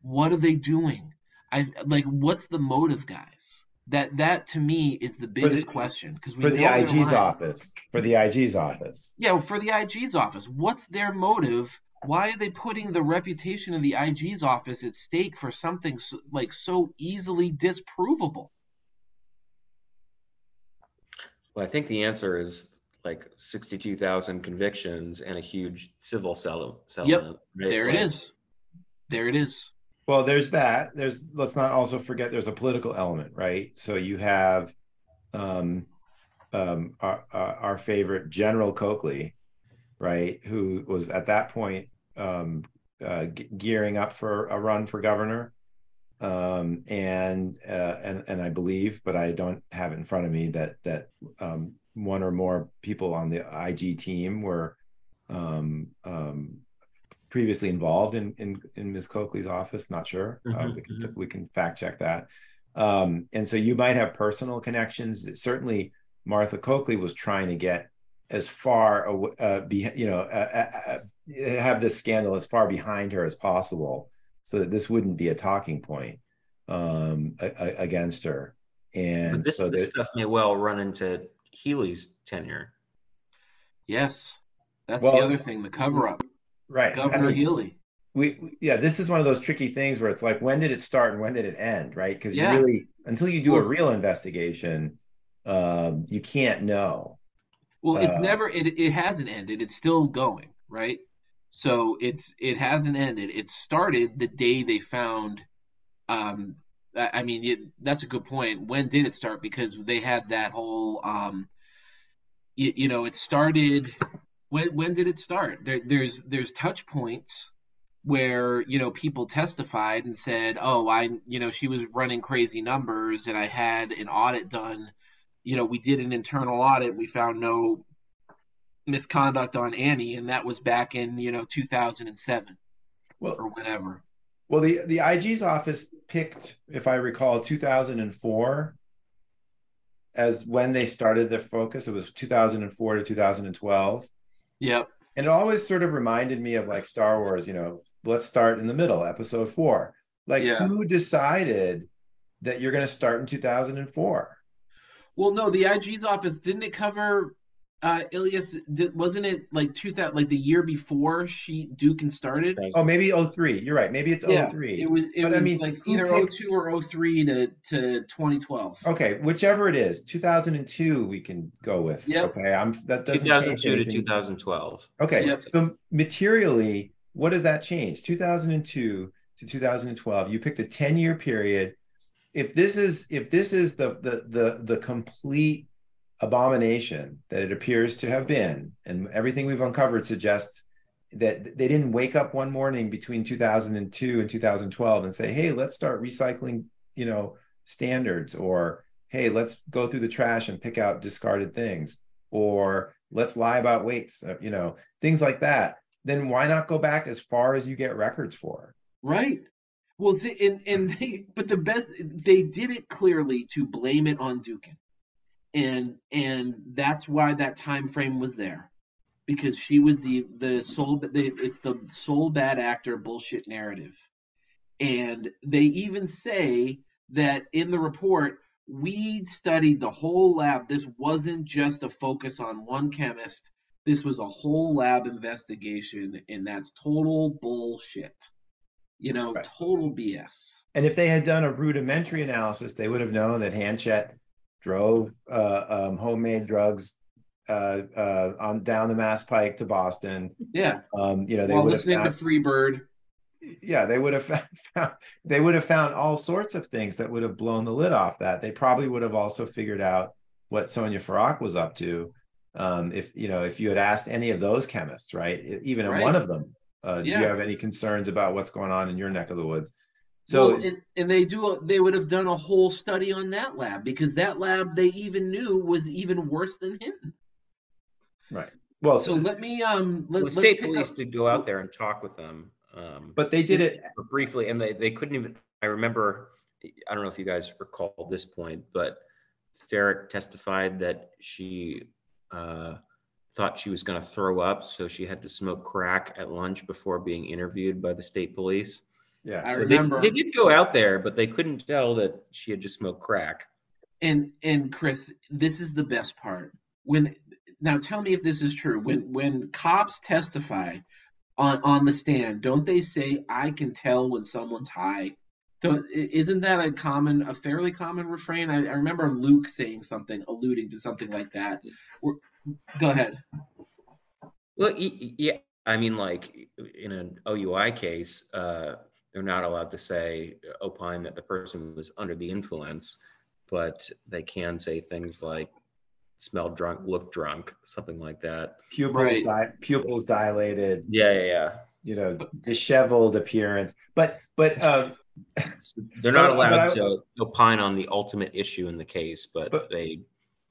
[SPEAKER 1] What are they doing? I like what's the motive, guys? That that to me is the biggest the, question because
[SPEAKER 3] for the IG's office. For the IG's office.
[SPEAKER 1] Yeah, for the IG's office. What's their motive? Why are they putting the reputation of the IG's office at stake for something so, like so easily disprovable?
[SPEAKER 2] Well, I think the answer is like 62,000 convictions and a huge civil settlement.
[SPEAKER 1] Yep. Right? There it is. There it is.
[SPEAKER 3] Well, there's that. There's let's not also forget there's a political element, right? So you have um, um, our, our favorite General Coakley, right, who was at that point um, uh, gearing up for a run for governor, um, and uh, and and I believe, but I don't have it in front of me that that um, one or more people on the IG team were um, um, previously involved in in, in Ms. Coakley's office. Not sure. Uh, mm-hmm, uh, we can mm-hmm. we can fact check that. Um, and so you might have personal connections. Certainly, Martha Coakley was trying to get as far uh, be, you know uh, uh, uh, have this scandal as far behind her as possible, so that this wouldn't be a talking point um, a, a, against her. And
[SPEAKER 2] but this,
[SPEAKER 3] so
[SPEAKER 2] this stuff may well run into Healey's tenure.
[SPEAKER 1] Yes, that's well, the other thing. The cover up,
[SPEAKER 3] right?
[SPEAKER 1] Governor I mean, Healey.
[SPEAKER 3] We, we, yeah, this is one of those tricky things where it's like, when did it start and when did it end, right? Because yeah. you really, until you do a real investigation, um, you can't know.
[SPEAKER 1] Well, it's
[SPEAKER 3] Uh,
[SPEAKER 1] never it it hasn't ended. It's still going, right? So it's it hasn't ended. It started the day they found um I I mean it, that's a good point. When did it start? Because they had that whole um you, you know, it started when when did it start? There there's there's touch points where, you know, people testified and said, "Oh, I, you know, she was running crazy numbers and I had an audit done you know, we did an internal audit. We found no misconduct on Annie, and that was back in you know 2007
[SPEAKER 3] Well,
[SPEAKER 1] or whatever.
[SPEAKER 3] Well, the the IG's office picked, if I recall, 2004 as when they started their focus. It was 2004 to 2012,
[SPEAKER 1] Yep.
[SPEAKER 3] and it always sort of reminded me of like Star Wars. You know, let's start in the middle, Episode four. Like,
[SPEAKER 1] Yeah.
[SPEAKER 3] who decided that you're going to start in 2004?
[SPEAKER 1] Well, no, the IG's office didn't it cover uh Ilias? Did, wasn't it like two thousand like the year before she Dookhan started?
[SPEAKER 3] Oh, maybe 03. You're right. Maybe it's
[SPEAKER 1] Yeah,
[SPEAKER 3] 03.
[SPEAKER 1] It was it
[SPEAKER 3] But I mean,
[SPEAKER 1] like either
[SPEAKER 3] picked-
[SPEAKER 1] 02 or 03 to to 2012.
[SPEAKER 3] Okay, whichever it is, 2002 we can go with.
[SPEAKER 1] Yep.
[SPEAKER 3] Okay, I'm that doesn't change
[SPEAKER 2] 2002 to 2012.
[SPEAKER 3] Okay,
[SPEAKER 1] Yep.
[SPEAKER 3] so materially, what does that change? 2002 to 2012. You picked a 10 year period. If this is if this is the the the the complete abomination that it appears to have been, and everything we've uncovered suggests that they didn't wake up one morning between 2002 and 2012 and say, "Hey, let's start recycling," you know, standards, or "Hey, let's go through the trash and pick out discarded things," or "Let's lie about weights," uh, you know, things like that. Then why not go back as far as you get records for?
[SPEAKER 1] Right. Well, and and they, but the best they did it clearly to blame it on Dookhan, and and that's why that time frame was there, because she was the the sole. The, it's the sole bad actor bullshit narrative, and they even say that in the report we studied the whole lab. This wasn't just a focus on one chemist. This was a whole lab investigation, and that's total bullshit. You know,
[SPEAKER 3] Right.
[SPEAKER 1] total BS.
[SPEAKER 3] And if they had done a rudimentary analysis, they would have known that Hanchett drove uh, um, homemade drugs uh, uh, on down the Mass Pike to Boston.
[SPEAKER 1] Yeah.
[SPEAKER 3] Um, you know, they
[SPEAKER 1] While
[SPEAKER 3] would have
[SPEAKER 1] listening
[SPEAKER 3] found,
[SPEAKER 1] to Freebird.
[SPEAKER 3] yeah, they would have found, they would have found all sorts of things that would have blown the lid off that. They probably would have also figured out what Sonja Farak was up to. Um, if you know, if you had asked any of those chemists, right, even
[SPEAKER 1] Right.
[SPEAKER 3] one of them, uh, do you have any concerns about what's going on in your neck of the woods? So
[SPEAKER 1] well, and, and they do. They would have done a whole study on that lab because that lab they even knew was even worse than Hinton.
[SPEAKER 3] right, well,
[SPEAKER 1] So let me um. Let,
[SPEAKER 2] Well, the state police
[SPEAKER 1] up-
[SPEAKER 2] did go out there and talk with them. Um,
[SPEAKER 3] but they did it
[SPEAKER 2] briefly, and they, they couldn't even. I remember, I don't know if you guys recall this point, but Farak testified that she uh, thought she was going to throw up, so she had to smoke crack at lunch before being interviewed by the state police.
[SPEAKER 3] Yeah.
[SPEAKER 1] I
[SPEAKER 2] So they,
[SPEAKER 1] remember.
[SPEAKER 2] they did go out there, but they couldn't tell that she had just smoked crack.
[SPEAKER 1] And and Chris, this is the best part. When now tell me if this is true. When when cops testify on on the stand, don't they say I can tell when someone's high? Don't, isn't that a common, a fairly common refrain? I, I remember Luke saying something, alluding to something like that. We're- go ahead.
[SPEAKER 2] Well, yeah, I mean, like in an OUI case, uh, they're not allowed to say uh, opine that the person was under the influence, but they can say things like smell drunk, look drunk, something like that.
[SPEAKER 3] pupils
[SPEAKER 1] Right.
[SPEAKER 3] di- pupils dilated
[SPEAKER 2] Yeah, yeah, yeah.
[SPEAKER 3] you know disheveled appearance but but uh
[SPEAKER 2] They're not
[SPEAKER 3] But- but
[SPEAKER 2] allowed
[SPEAKER 3] I-
[SPEAKER 2] to opine on the ultimate issue in the case, but,
[SPEAKER 3] But-
[SPEAKER 2] they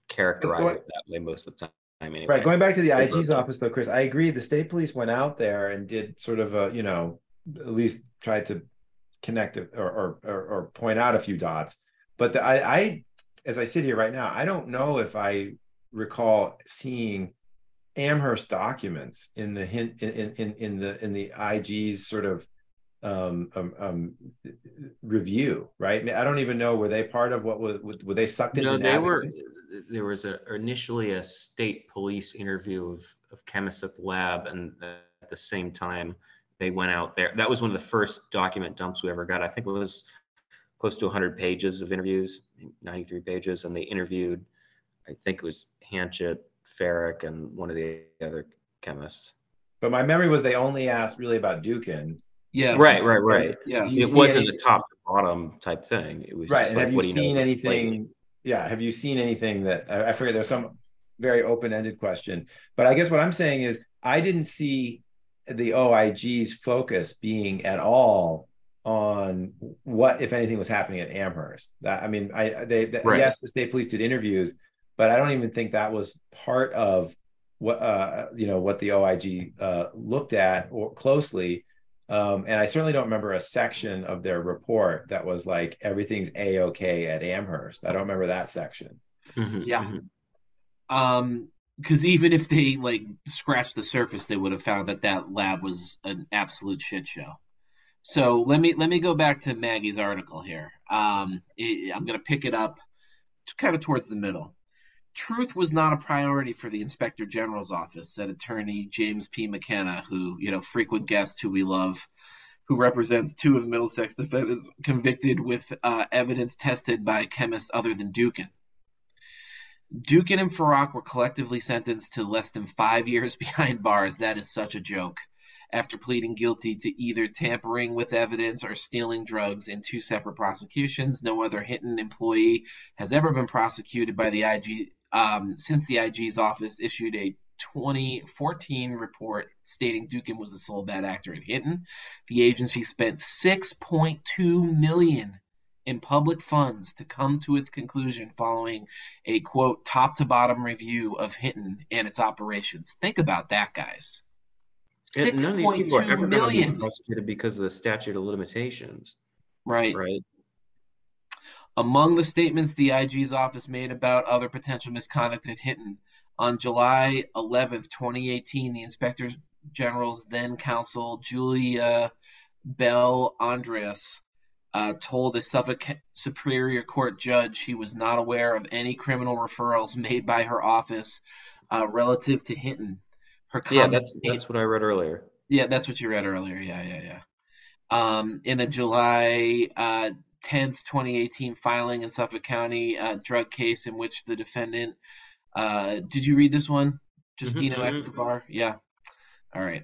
[SPEAKER 2] characterize
[SPEAKER 3] going-
[SPEAKER 2] it that way most of the time. Anyway.
[SPEAKER 3] right going back to the ig's office though chris i agree the state police went out there and did sort of a you know at least tried to connect or or, or, point out a few dots but the, i i as i sit here right now i don't know if i recall seeing amherst documents in the hint in in in the in the ig's sort of um, um, um, review, right? I, mean, I don't even know were they part of what was were they sucked into?
[SPEAKER 2] No, they were. There was a initially a state police interview of of chemists at the lab, and at the same time they went out there. That was one of the first document dumps we ever got. I think it was close to 100 pages of interviews, 93 pages, and they interviewed. I think it was Hanchett, Farak and one of the other chemists.
[SPEAKER 3] But my memory was they only asked really about Dookhan.
[SPEAKER 1] Yeah.
[SPEAKER 2] Right, right, right.
[SPEAKER 1] Yeah.
[SPEAKER 2] It wasn't
[SPEAKER 3] any-
[SPEAKER 2] a top to bottom type thing. It was
[SPEAKER 3] right.
[SPEAKER 2] just
[SPEAKER 3] And
[SPEAKER 2] like,
[SPEAKER 3] have
[SPEAKER 2] what
[SPEAKER 3] you
[SPEAKER 2] you
[SPEAKER 3] seen
[SPEAKER 2] know?
[SPEAKER 3] anything? Yeah. Have you seen anything that I, I forget? There's some very open-ended question, but I guess what I'm saying is I didn't see the OIG's focus being at all on what, if anything, was happening at Amherst. That I mean, I they that,
[SPEAKER 2] Right.
[SPEAKER 3] yes, the state police did interviews, but I don't even think that was part of what uh you know what the OIG uh looked at or closely. Um, and I certainly don't remember a section of their report that was like everything's a okay at Amherst. I don't remember that section.
[SPEAKER 2] Mhm,
[SPEAKER 1] Yeah.
[SPEAKER 2] mhm.
[SPEAKER 1] Um, because even if they like scratched the surface, they would have found that that lab was an absolute shit show. So let me let me go back to Maggie's article here. Um, it, I'm gonna pick it up kind of towards the middle. Truth was not a priority for the Inspector General's office, said attorney James P. McKenna, who, you know, frequent guest who we love, who represents two of the Middlesex defendants convicted with uh, evidence tested by chemists other than Dookhan. Dookhan and Farak were collectively sentenced to less than five years behind bars. That is such a joke. After pleading guilty to either tampering with evidence or stealing drugs in two separate prosecutions, no other Hinton employee has ever been prosecuted by the IG um, since the IG's office issued a 2014 report stating Dookhan was the sole bad actor at Hinton. The agency spent 6.2 million in public funds to come to its conclusion following a quote top to bottom review of Hinton and its operations. Think about that, guys. Six
[SPEAKER 2] none of these people are ever going to be
[SPEAKER 1] million.
[SPEAKER 2] prosecuted because of the statute of limitations,
[SPEAKER 1] Right.
[SPEAKER 2] right?
[SPEAKER 1] Among the statements the IG's office made about other potential misconduct at Hinton, on July 11th, 2018, the Inspector General's then counsel, Julia Bell Andreas, uh, told a Suffolk Superior Court judge she was not aware of any criminal referrals made by her office uh, relative to Hinton. Her
[SPEAKER 2] Yeah, that's that's what I read earlier.
[SPEAKER 1] Yeah, that's what you read earlier. Yeah, yeah, yeah. Um, in a July uh, 10th, 2018 filing in Suffolk County uh, drug case in which the defendant, uh, did you read this one? Justino
[SPEAKER 2] mhm.
[SPEAKER 1] Escobar? Yeah. All right.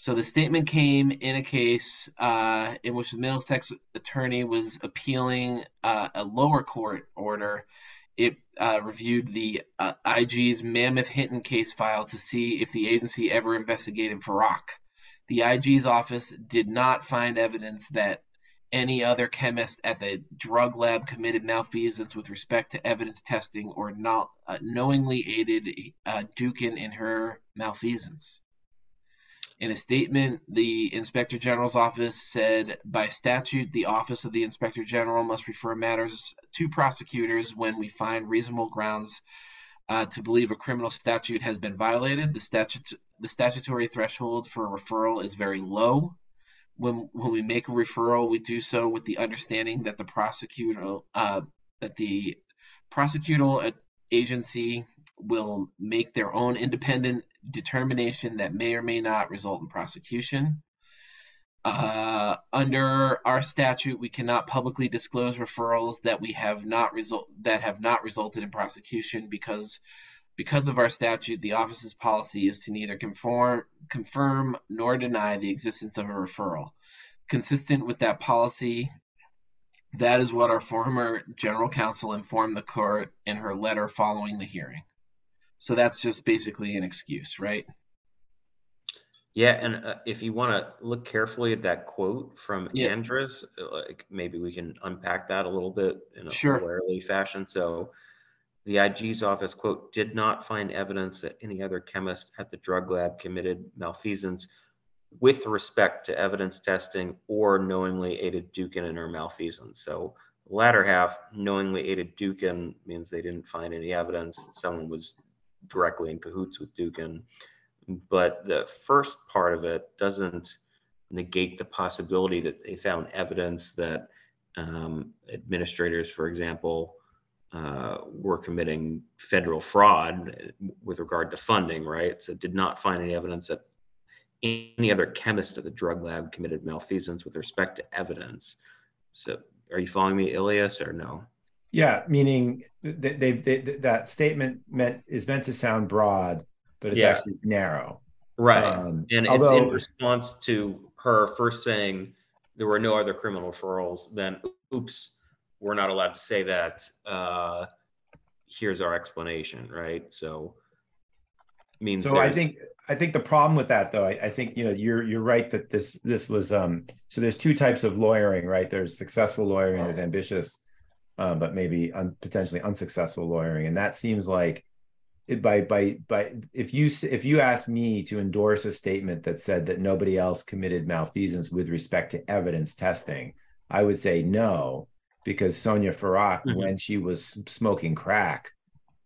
[SPEAKER 1] So the statement came in a case uh, in which the Middlesex attorney was appealing uh, a lower court order. It uh, reviewed the uh, IG's Mammoth Hinton case file to see if the agency ever investigated Farak. The IG's office did not find evidence that any other chemist at the drug lab committed malfeasance with respect to evidence testing or not uh, knowingly aided uh, Dookhan in her malfeasance. In a statement, the Inspector General's office said by statute, the Office of the Inspector General must refer matters to prosecutors when we find reasonable grounds uh, to believe a criminal statute has been violated. The, statute, the statutory threshold for a referral is very low. When, when we make a referral, we do so with the understanding that the prosecutor uh, that the prosecutorial agency will make their own independent determination that may or may not result in prosecution. Uh, under our statute, we cannot publicly disclose referrals that we have not result that have not resulted in prosecution because because of our statute, the office's policy is to neither conform, confirm nor deny the existence of a referral. Consistent with that policy, that is what our former general counsel informed the court in her letter following the hearing. So that's just basically an excuse, right?
[SPEAKER 2] Yeah, and uh, if you want to look carefully at that quote from
[SPEAKER 1] Yeah.
[SPEAKER 2] Andrus, uh, like maybe we can unpack that a little bit in a
[SPEAKER 1] Sure.
[SPEAKER 2] fashion. So, the IG's office quote did not find evidence that any other chemist at the drug lab committed malfeasance with respect to evidence testing or knowingly aided Dookhan in her malfeasance. So, the latter half, knowingly aided Dookhan, means they didn't find any evidence someone was directly in cahoots with Dookhan but the first part of it doesn't negate the possibility that they found evidence that um, administrators, for example, uh, were committing federal fraud with regard to funding, right? So did not find any evidence that any other chemist at the drug lab committed malfeasance with respect to evidence. So are you following me, Ilias, or no?
[SPEAKER 3] Yeah, meaning they, they, they, that statement meant is meant to sound broad, but it's
[SPEAKER 2] Yeah.
[SPEAKER 3] actually narrow.
[SPEAKER 2] Right.
[SPEAKER 3] Um,
[SPEAKER 2] and it's in response to her first saying there were no other criminal referrals, then oops, we're not allowed to say that. Uh, here's our explanation, right? So means
[SPEAKER 3] So I think I think the problem with that though, I, I think you know you're you're right that this this was um so there's two types of lawyering, right? There's successful lawyering, there's ambitious, um, but maybe un, potentially unsuccessful lawyering, and that seems like it by by by if you if you ask me to endorse a statement that said that nobody else committed malfeasance with respect to evidence testing, I would say no because Sonja Farak,
[SPEAKER 2] Mhm.
[SPEAKER 3] when she was smoking crack,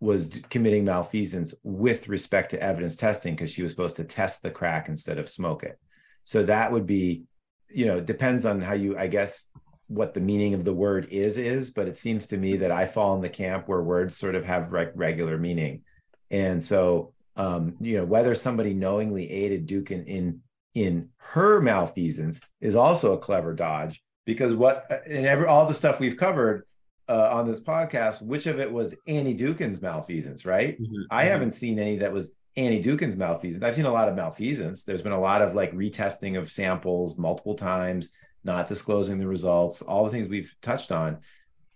[SPEAKER 3] was d- committing malfeasance with respect to evidence testing because she was supposed to test the crack instead of smoke it. So that would be, you know, depends on how you, I guess, what the meaning of the word is is. But it seems to me that I fall in the camp where words sort of have reg- regular meaning, and so um, you know whether somebody knowingly aided Dookhan in in her malfeasance is also a clever dodge because what in every all the stuff we've covered uh, on this podcast, which of it was Annie Dookhan's malfeasance, right?
[SPEAKER 2] Mhm,
[SPEAKER 3] I
[SPEAKER 2] mhm.
[SPEAKER 3] haven't seen any that was Annie Dookhan's malfeasance. I've seen a lot of malfeasance. There's been a lot of like retesting of samples multiple times, not disclosing the results, all the things we've touched on.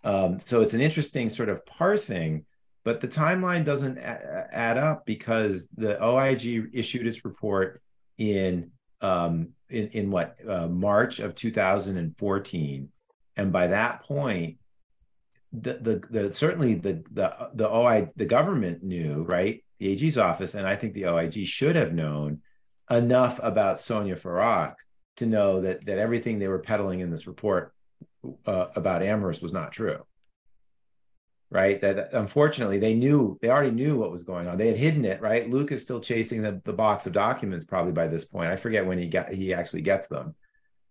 [SPEAKER 3] Um, so it's an interesting sort of parsing, but the timeline doesn't a- add up because the OIG issued its report in um, in, in what uh, March of 2014, and by that point, the the, the certainly the the the OI the government knew right the AG's office and I think the OIG should have known enough about Sonja Farak to know that that everything they were peddling in this report uh, about Amherst was not true. Right. That unfortunately they knew they already knew what was going on. They had hidden it. Right. Luke is still chasing the, the box of documents probably by this point. I forget when he got he actually gets them.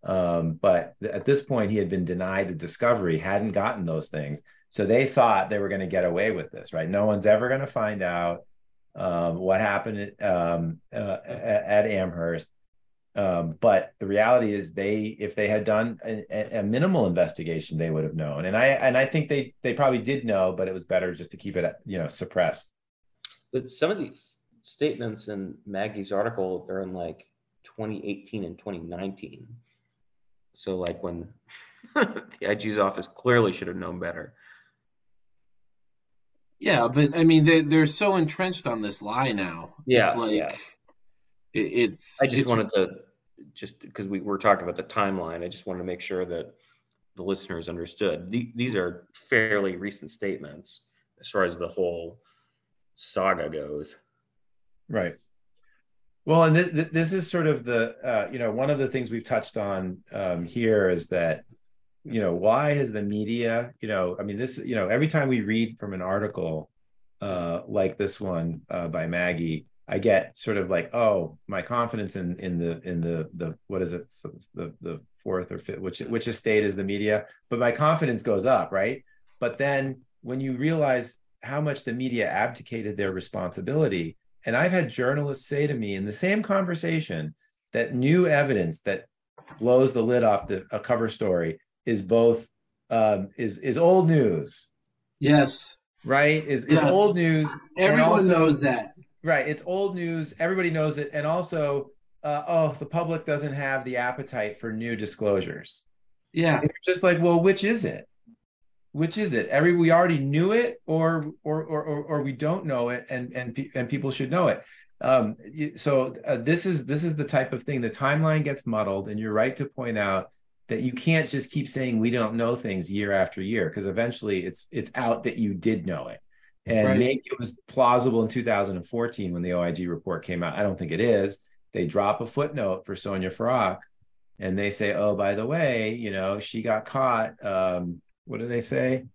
[SPEAKER 3] Um, but th- at this point, he had been denied the discovery, hadn't gotten those things. So they thought they were going to get away with this, right? No one's ever going to find out um, what happened um, uh, at, at Amherst. Um, but the reality is, they if they had done a, a minimal investigation, they would have known. And I and I think they they probably did know, but it was better just to keep it you know suppressed.
[SPEAKER 2] But some of these statements in Maggie's article are in like 2018 and 2019. So like when the IG's office clearly should have known better.
[SPEAKER 1] Yeah, but I mean, they they're so entrenched on this lie now.
[SPEAKER 2] Yeah,
[SPEAKER 1] it's like
[SPEAKER 2] yeah.
[SPEAKER 1] it, it's.
[SPEAKER 2] I just
[SPEAKER 1] it's-
[SPEAKER 2] wanted to just because we were talking about the timeline. I just wanted to make sure that the listeners understood. The, these are fairly recent statements as far as the whole saga goes.
[SPEAKER 3] Right. Well, and th- th- this is sort of the, uh, you know, one of the things we've touched on um, here is that, you know, why has the media, you know, I mean, this, you know, every time we read from an article uh, like this one uh, by Maggie, I get sort of like, oh, my confidence in in the in the the what is it, the the fourth or fifth, which which estate is the media, but my confidence goes up, right? But then when you realize how much the media abdicated their responsibility and I've had journalists say to me in the same conversation that new evidence that blows the lid off the a cover story is both um, is is old news,
[SPEAKER 1] yes,
[SPEAKER 3] right? Is is old news.
[SPEAKER 1] everyone
[SPEAKER 3] also-
[SPEAKER 1] knows that.
[SPEAKER 3] Right, it's old news. Everybody knows it, and also, uh, oh, the public doesn't have the appetite for new disclosures.
[SPEAKER 1] Yeah,
[SPEAKER 3] It's just like, well, which is it? Which is it? Every we already knew it, or or or or, or we don't know it, and and pe- and people should know it. Um, so uh, this is this is the type of thing. The timeline gets muddled, and you're right to point out that you can't just keep saying we don't know things year after year because eventually it's it's out that you did know it. And
[SPEAKER 1] Right.
[SPEAKER 3] maybe it was plausible in 2014 when the OIG report came out. I don't think it is. They drop a footnote for Sonja Farak, and they say, "Oh, by the way, you know, she got caught." Um, what do they say?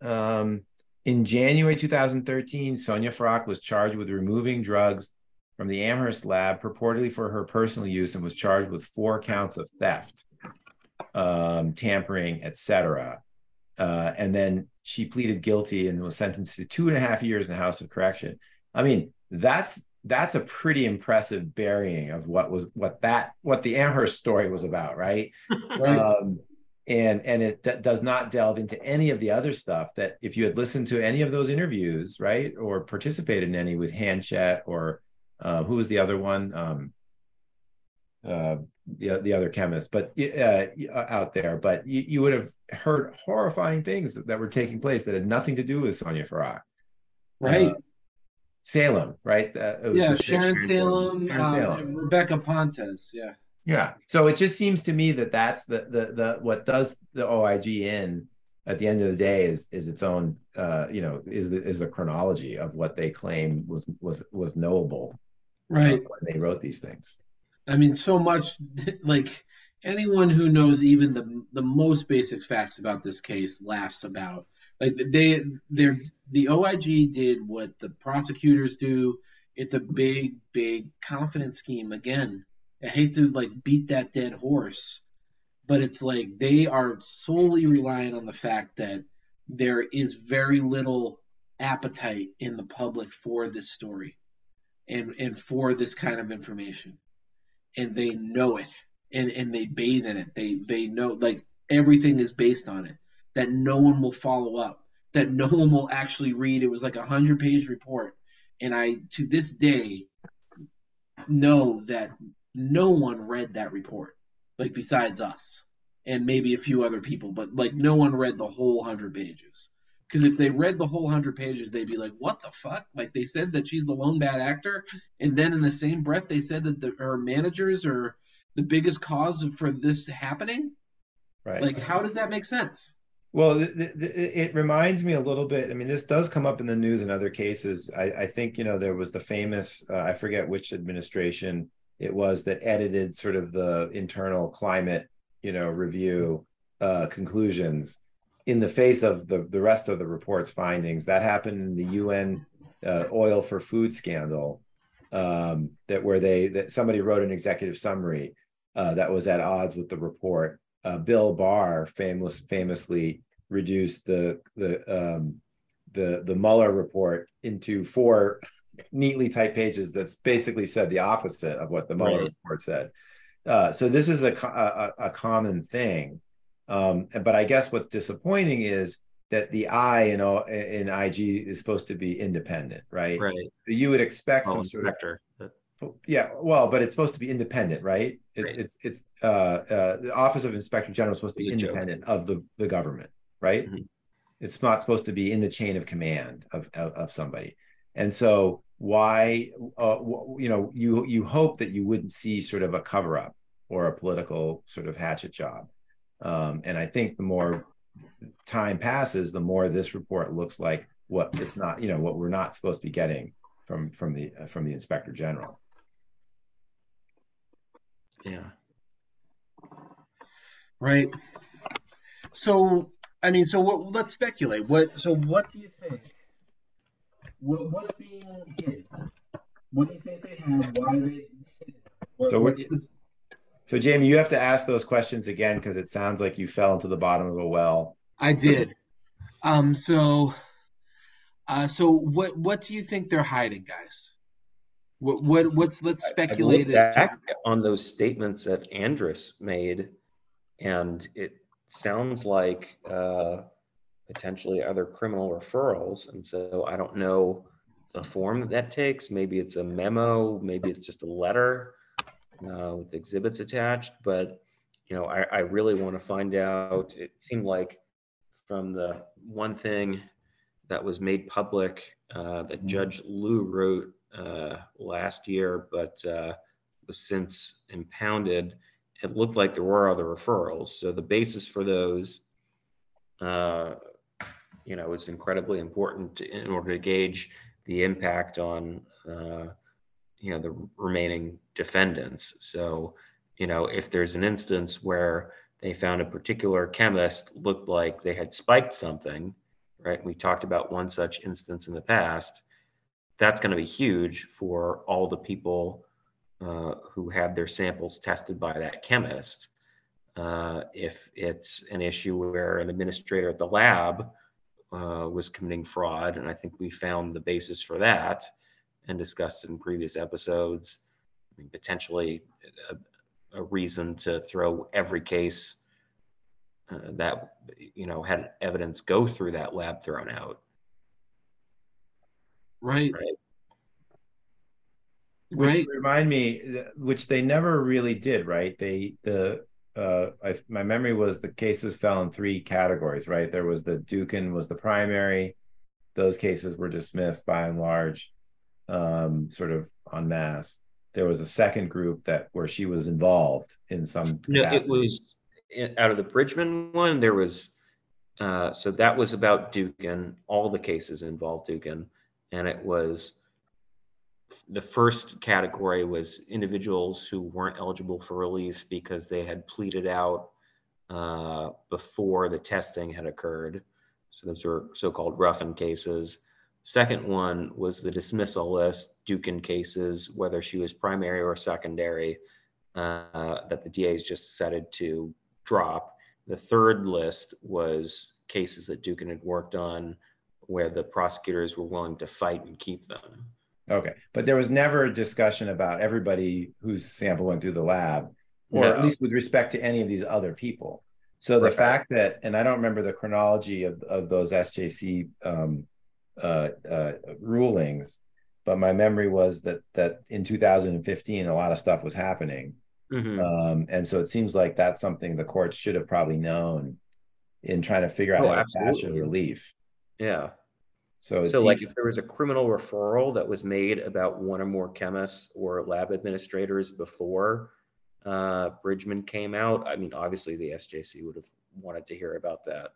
[SPEAKER 3] Um, in January 2013, Sonja Farak was charged with removing drugs from the Amherst lab, purportedly for her personal use, and was charged with four counts of theft, um, tampering, etc. Uh, and then she pleaded guilty and was sentenced to two and a half years in the House of Correction. I mean, that's that's a pretty impressive burying of what was what that what the Amherst story was about, right?
[SPEAKER 1] right.
[SPEAKER 3] Um, and and it d- does not delve into any of the other stuff that if you had listened to any of those interviews right or participated in any with Hanchett or uh, who was the other one um, uh, the, the other chemists, but uh, out there but you, you would have heard horrifying things that, that were taking place that had nothing to do with Sonja Farak
[SPEAKER 1] right uh,
[SPEAKER 3] Salem right
[SPEAKER 1] yeah Sharon Salem, Sharon um, Salem. Rebecca Pontes yeah
[SPEAKER 3] yeah. So it just seems to me that that's the the the what does the OIG in at the end of the day is is its own uh you know is the is the chronology of what they claim was was was knowable
[SPEAKER 1] right
[SPEAKER 3] when they wrote these things.
[SPEAKER 1] I mean, so much like anyone who knows even the the most basic facts about this case laughs about. Like they they're the OIG did what the prosecutors do. It's a big big confidence scheme. Again I hate to like beat that dead horse, but it's like they are solely relying on the fact that there is very little appetite in the public for this story and and for this kind of information and they know it and and they bathe in it. They they know like everything is based on it that no one will follow up that no one will actually read. It was like a hundred page report. And i to this day know that no one read that report, like besides us and maybe a few other people, but like no one read the whole hundred pages. Because if they read the whole hundred pages, they'd be like, "What the fuck?" Like they said that she's the lone bad actor, and then in the same breath they said that the, her managers are the biggest cause for this happening.
[SPEAKER 3] Right.
[SPEAKER 1] Like, how does that make sense?
[SPEAKER 3] Well, it reminds me a little bit. I mean, this does come up in the news in other cases. I, I think you know there was the famous uh, I forget which administration it was that edited sort of the internal climate, you know, review uh, conclusions in the face of the the rest of the report's findings. That happened in the UN uh, oil for food scandal, um, that where they that somebody wrote an executive summary uh, that was at odds with the report. Uh, Bill Barr famous famously reduced the the um, the the Mueller report into four neatly typed pages that's basically said the opposite of what the Mueller right. report said. Uh, so this is a, a, a common thing. Um, but I guess what's disappointing is that the I in, in IG is supposed to be independent, right?
[SPEAKER 2] Right.
[SPEAKER 3] So you would expect some sort of yeah, well, but it's supposed to be independent, right? It's right. it's it's uh, uh, the Office of Inspector General is supposed to be independent joke. of the the government, right? Mm-hmm. It's not supposed to be in the chain of command of of, of somebody. And so why uh, you know you you hope that you wouldn't see sort of a cover up or a political sort of hatchet job. Um, and I think the more time passes, the more this report looks like what it's not, you know, what we're not supposed to be getting from from the uh, from the inspector general.
[SPEAKER 2] Yeah.
[SPEAKER 1] Right. So, I mean, so what? Let's speculate. What? So, what do you think? what, what's being hid? What do you think they have? Why are they? What,
[SPEAKER 3] so what? So Jamie, you have to ask those questions again because it sounds like you fell into the bottom of a well.
[SPEAKER 1] I did. Um. So. Uh. So what? What do you think they're hiding, guys? What? What? What's? Let's speculate.
[SPEAKER 2] I back on those statements that Andrus made, and it sounds like uh, potentially other criminal referrals. And so I don't know the form that that takes. Maybe it's a memo, maybe it's just a letter uh, with exhibits attached. But you know, I, I really want to find out. It seemed like from the one thing that was made public uh, that mm-hmm. Judge Liu wrote uh, last year, but uh, was since impounded. It looked like there were other referrals. So the basis for those uh, you know, is incredibly important in order to gauge the impact on, uh, you know, the remaining defendants. So, you know, if there's an instance where they found a particular chemist looked like they had spiked something, right? We talked about one such instance in the past. That's going to be huge for all the people uh, who had their samples tested by that chemist. Uh, if it's an issue where an administrator at the lab uh, was committing fraud. And I think we found the basis for that and discussed in previous episodes. I mean, potentially a, a reason to throw every case uh, that you know had evidence go through that lab thrown out.
[SPEAKER 1] Right.
[SPEAKER 2] Right.
[SPEAKER 3] which
[SPEAKER 1] Right.
[SPEAKER 3] remind me which they never really did right they the uh I, my memory was the cases fell in three categories right there was the dookhan was the primary those cases were dismissed by and large um sort of en masse there was a second group that where she was involved in some
[SPEAKER 2] No, it was out of the Bridgeman one. There was uh, so that was about Dookhan. All the cases involved Dookhan, and it was the first category was individuals who weren't eligible for release because they had pleaded out uh, before the testing had occurred. So those were so-called roughen cases. Second one was the dismissal list, Dookhan cases, whether she was primary or secondary, uh, that the DAs just decided to drop. The third list was cases that Dookhan had worked on where the prosecutors were willing to fight and keep them.
[SPEAKER 3] okay but there was never a discussion about everybody whose sample went through the lab or
[SPEAKER 2] No.
[SPEAKER 3] at least with respect to any of these other people so the
[SPEAKER 2] Right.
[SPEAKER 3] fact that and i don't remember the chronology of, of those sjc um, uh, uh, rulings but my memory was that that in 2015 a lot of stuff was happening
[SPEAKER 2] Mhm.
[SPEAKER 3] um, and so it seems like that's something the courts should have probably known in trying to figure out
[SPEAKER 2] Oh,
[SPEAKER 3] how to fashion relief
[SPEAKER 2] yeah.
[SPEAKER 3] so
[SPEAKER 2] So, like, if there was a criminal referral that was made about one or more chemists or lab administrators before uh, Bridgeman came out, I mean, obviously the SJC would have wanted to hear about that.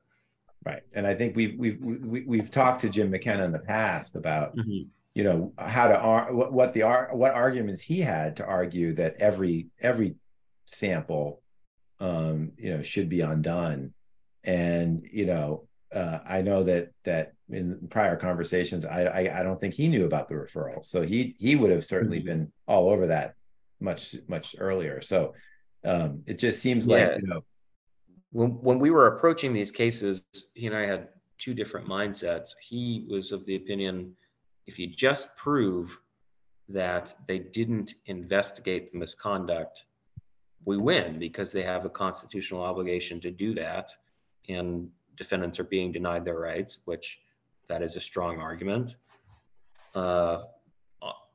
[SPEAKER 3] Right. And I think we've we've we, we've talked to Jim McKenna in the past about you know how to ar- what, what the ar- what arguments he had to argue that every every sample um you know should be undone. And you know uh, I know that that in prior conversations I, I I don't think he knew about the referral. So he he would have certainly
[SPEAKER 2] Mhm.
[SPEAKER 3] been all over that much much earlier. So um it just seems like you know
[SPEAKER 2] when when we were approaching these cases, he and I had two different mindsets. He was of the opinion if you just prove that they didn't investigate the misconduct, we win because they have a constitutional obligation to do that, and defendants are being denied their rights, which that is a strong argument. Uh,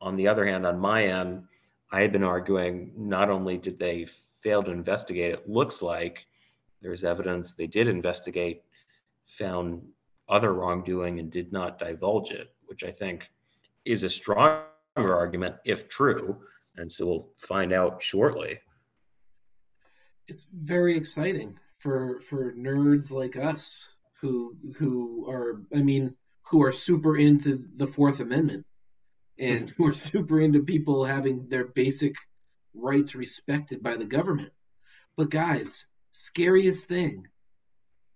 [SPEAKER 2] on the other hand, on my end, I had been arguing not only did they fail to investigate, it looks like there's evidence they did investigate, found other wrongdoing, and did not divulge it, which I think is a stronger argument if true. And so we'll find out shortly.
[SPEAKER 1] it's very exciting for for nerds like us who who are I mean who are super into the Fourth Amendment and who are super into people having their basic rights respected by the government. But guys, scariest thing,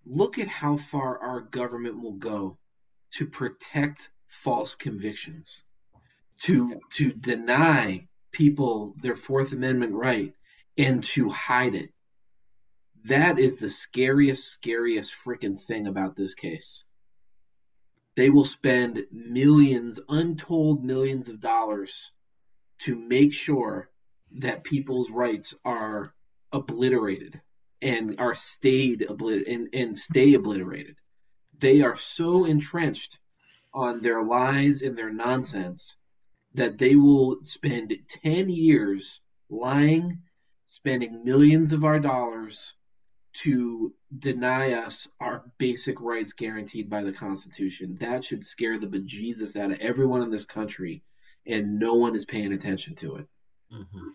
[SPEAKER 1] look at how far our government will go to protect false convictions, to to deny people their Fourth Amendment right and to hide it. That is the scariest, scariest freaking thing about this case. They will spend millions, untold millions of dollars to make sure that people's rights are obliterated and are stayed oblit- and, and stay obliterated. They are so entrenched on their lies and their nonsense that they will spend 10 years lying, spending millions of our dollars to deny us our basic rights guaranteed by the Constitution. That should scare the bejesus out of everyone in this country, and no one is paying attention to it. Mm-hmm.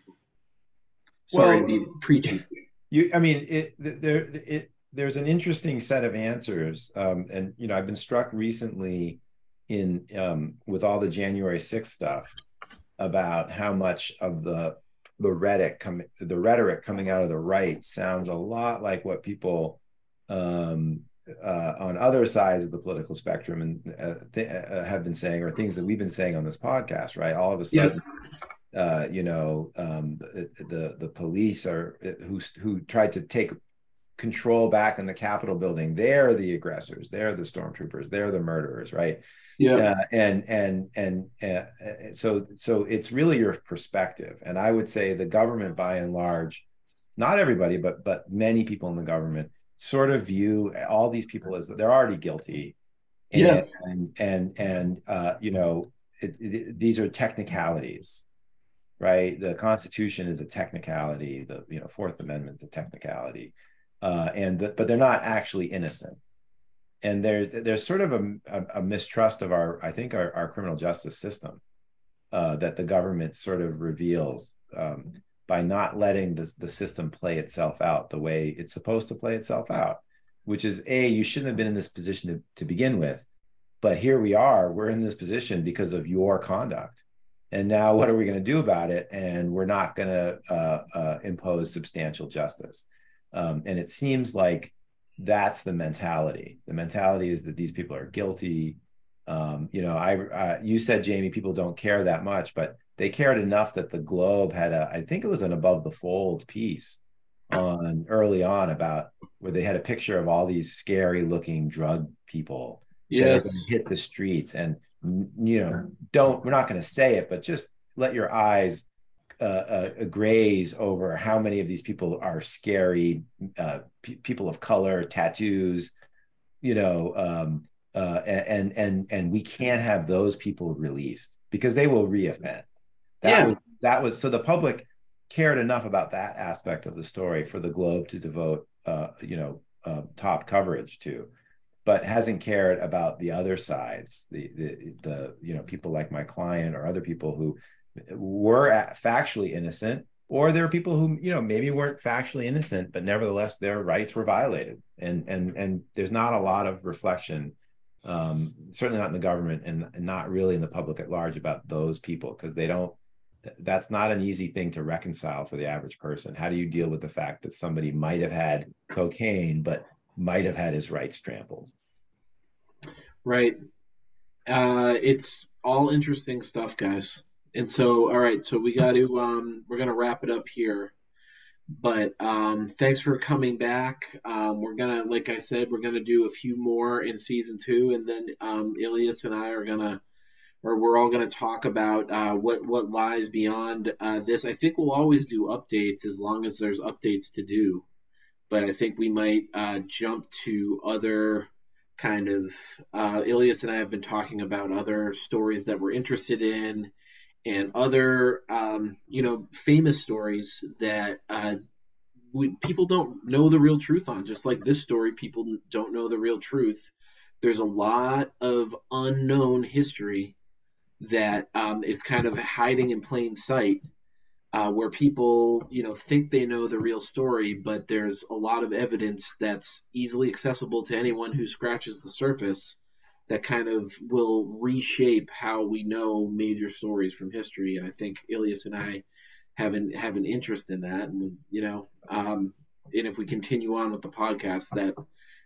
[SPEAKER 1] Sorry
[SPEAKER 3] Well-
[SPEAKER 1] to be preachy.
[SPEAKER 3] You, I mean, it there it there's an interesting set of answers, um, and you know, I've been struck recently in um, with all the January 6th stuff about how much of the the rhetoric coming the rhetoric coming out of the right sounds a lot like what people um, uh, on other sides of the political spectrum and uh, th- uh, have been saying, or things that we've been saying on this podcast. Right, all of a
[SPEAKER 1] Yeah.
[SPEAKER 3] Uh, you know, um, the, the police are who who tried to take control back in the Capitol building. They're the aggressors. They're the stormtroopers. They're the murderers, right?
[SPEAKER 1] Yeah.
[SPEAKER 3] Uh, and and and uh, so so it's really your perspective. And I would say the government, by and large, not everybody, but but many people in the government sort of view all these people as they're already guilty.
[SPEAKER 1] And, yes.
[SPEAKER 3] And and and uh, you know, it, it, these are technicalities, right? The Constitution is a technicality. The you know Fourth Amendment a technicality, uh, and the, but they're not actually innocent. And there, there's sort of a, a, a mistrust of our, I think, our, our criminal justice system uh, that the government sort of reveals um, by not letting the, the system play itself out the way it's supposed to play itself out, which is a you shouldn't have been in this position to, to begin with, but here we are. We're in this position because of your conduct, and now what are we going to do about it? And we're not going to uh, uh, impose substantial justice. Um, and it seems like that's the mentality. The mentality is that these people are guilty um, you know, I uh, you said Jamie, people don't care that much, but they cared enough that the Globe had a, I think it was an above the fold piece on early on about where they had a picture of all these scary looking drug people
[SPEAKER 1] yes
[SPEAKER 3] hit the streets and you know don't we're not going to say it but just let your eyes uh, uh, graze over how many of these people are scary uh, people of color tattoos you know um, uh, and and and we can't have those people released because they will reoffend. That
[SPEAKER 1] yeah.
[SPEAKER 3] was that was so the public cared enough about that aspect of the story for the Globe to devote uh, you know uh, top coverage to, but hasn't cared about the other sides, the the the you know people like my client or other people who were factually innocent or there are people who you know maybe weren't factually innocent but nevertheless their rights were violated. And and and there's not a lot of reflection um, certainly not in the government and, and not really in the public at large about those people because they don't that's not an easy thing to reconcile for the average person. How do you deal with the fact that somebody might have had cocaine but might have had his rights trampled.
[SPEAKER 1] Right. Uh, it's all interesting stuff guys. And so all right so we got to um, we're going to wrap it up here. But um, thanks for coming back. Um, we're gonna, like I said, we're gonna do a few more in season two, and then um, Ilias and I are gonna, or we're all gonna talk about uh, what what lies beyond uh, this. I think we'll always do updates as long as there's updates to do, but I think we might uh, jump to other kind of. Uh, Ilias and I have been talking about other stories that we're interested in and other um, you know famous stories that uh, we, people don't know the real truth on. Just like this story, people don't know the real truth. There's a lot of unknown history that um, is kind of hiding in plain sight, uh, where people you know think they know the real story, but there's a lot of evidence that's easily accessible to anyone who scratches the surface that kind of will reshape how we know major stories from history. And I think Ilias and I have an have an interest in that. And you know, um, and if we continue on with the podcast, that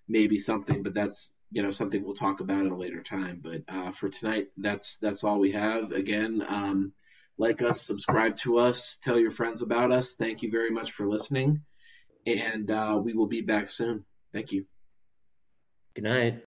[SPEAKER 1] may be something. But that's you know something we'll talk about at a later time. But uh, for tonight, that's that's all we have. Again. Um, like us, subscribe to us, tell your friends about us. Thank you very much for listening. And uh, we will be back soon. Thank you.
[SPEAKER 2] Good night.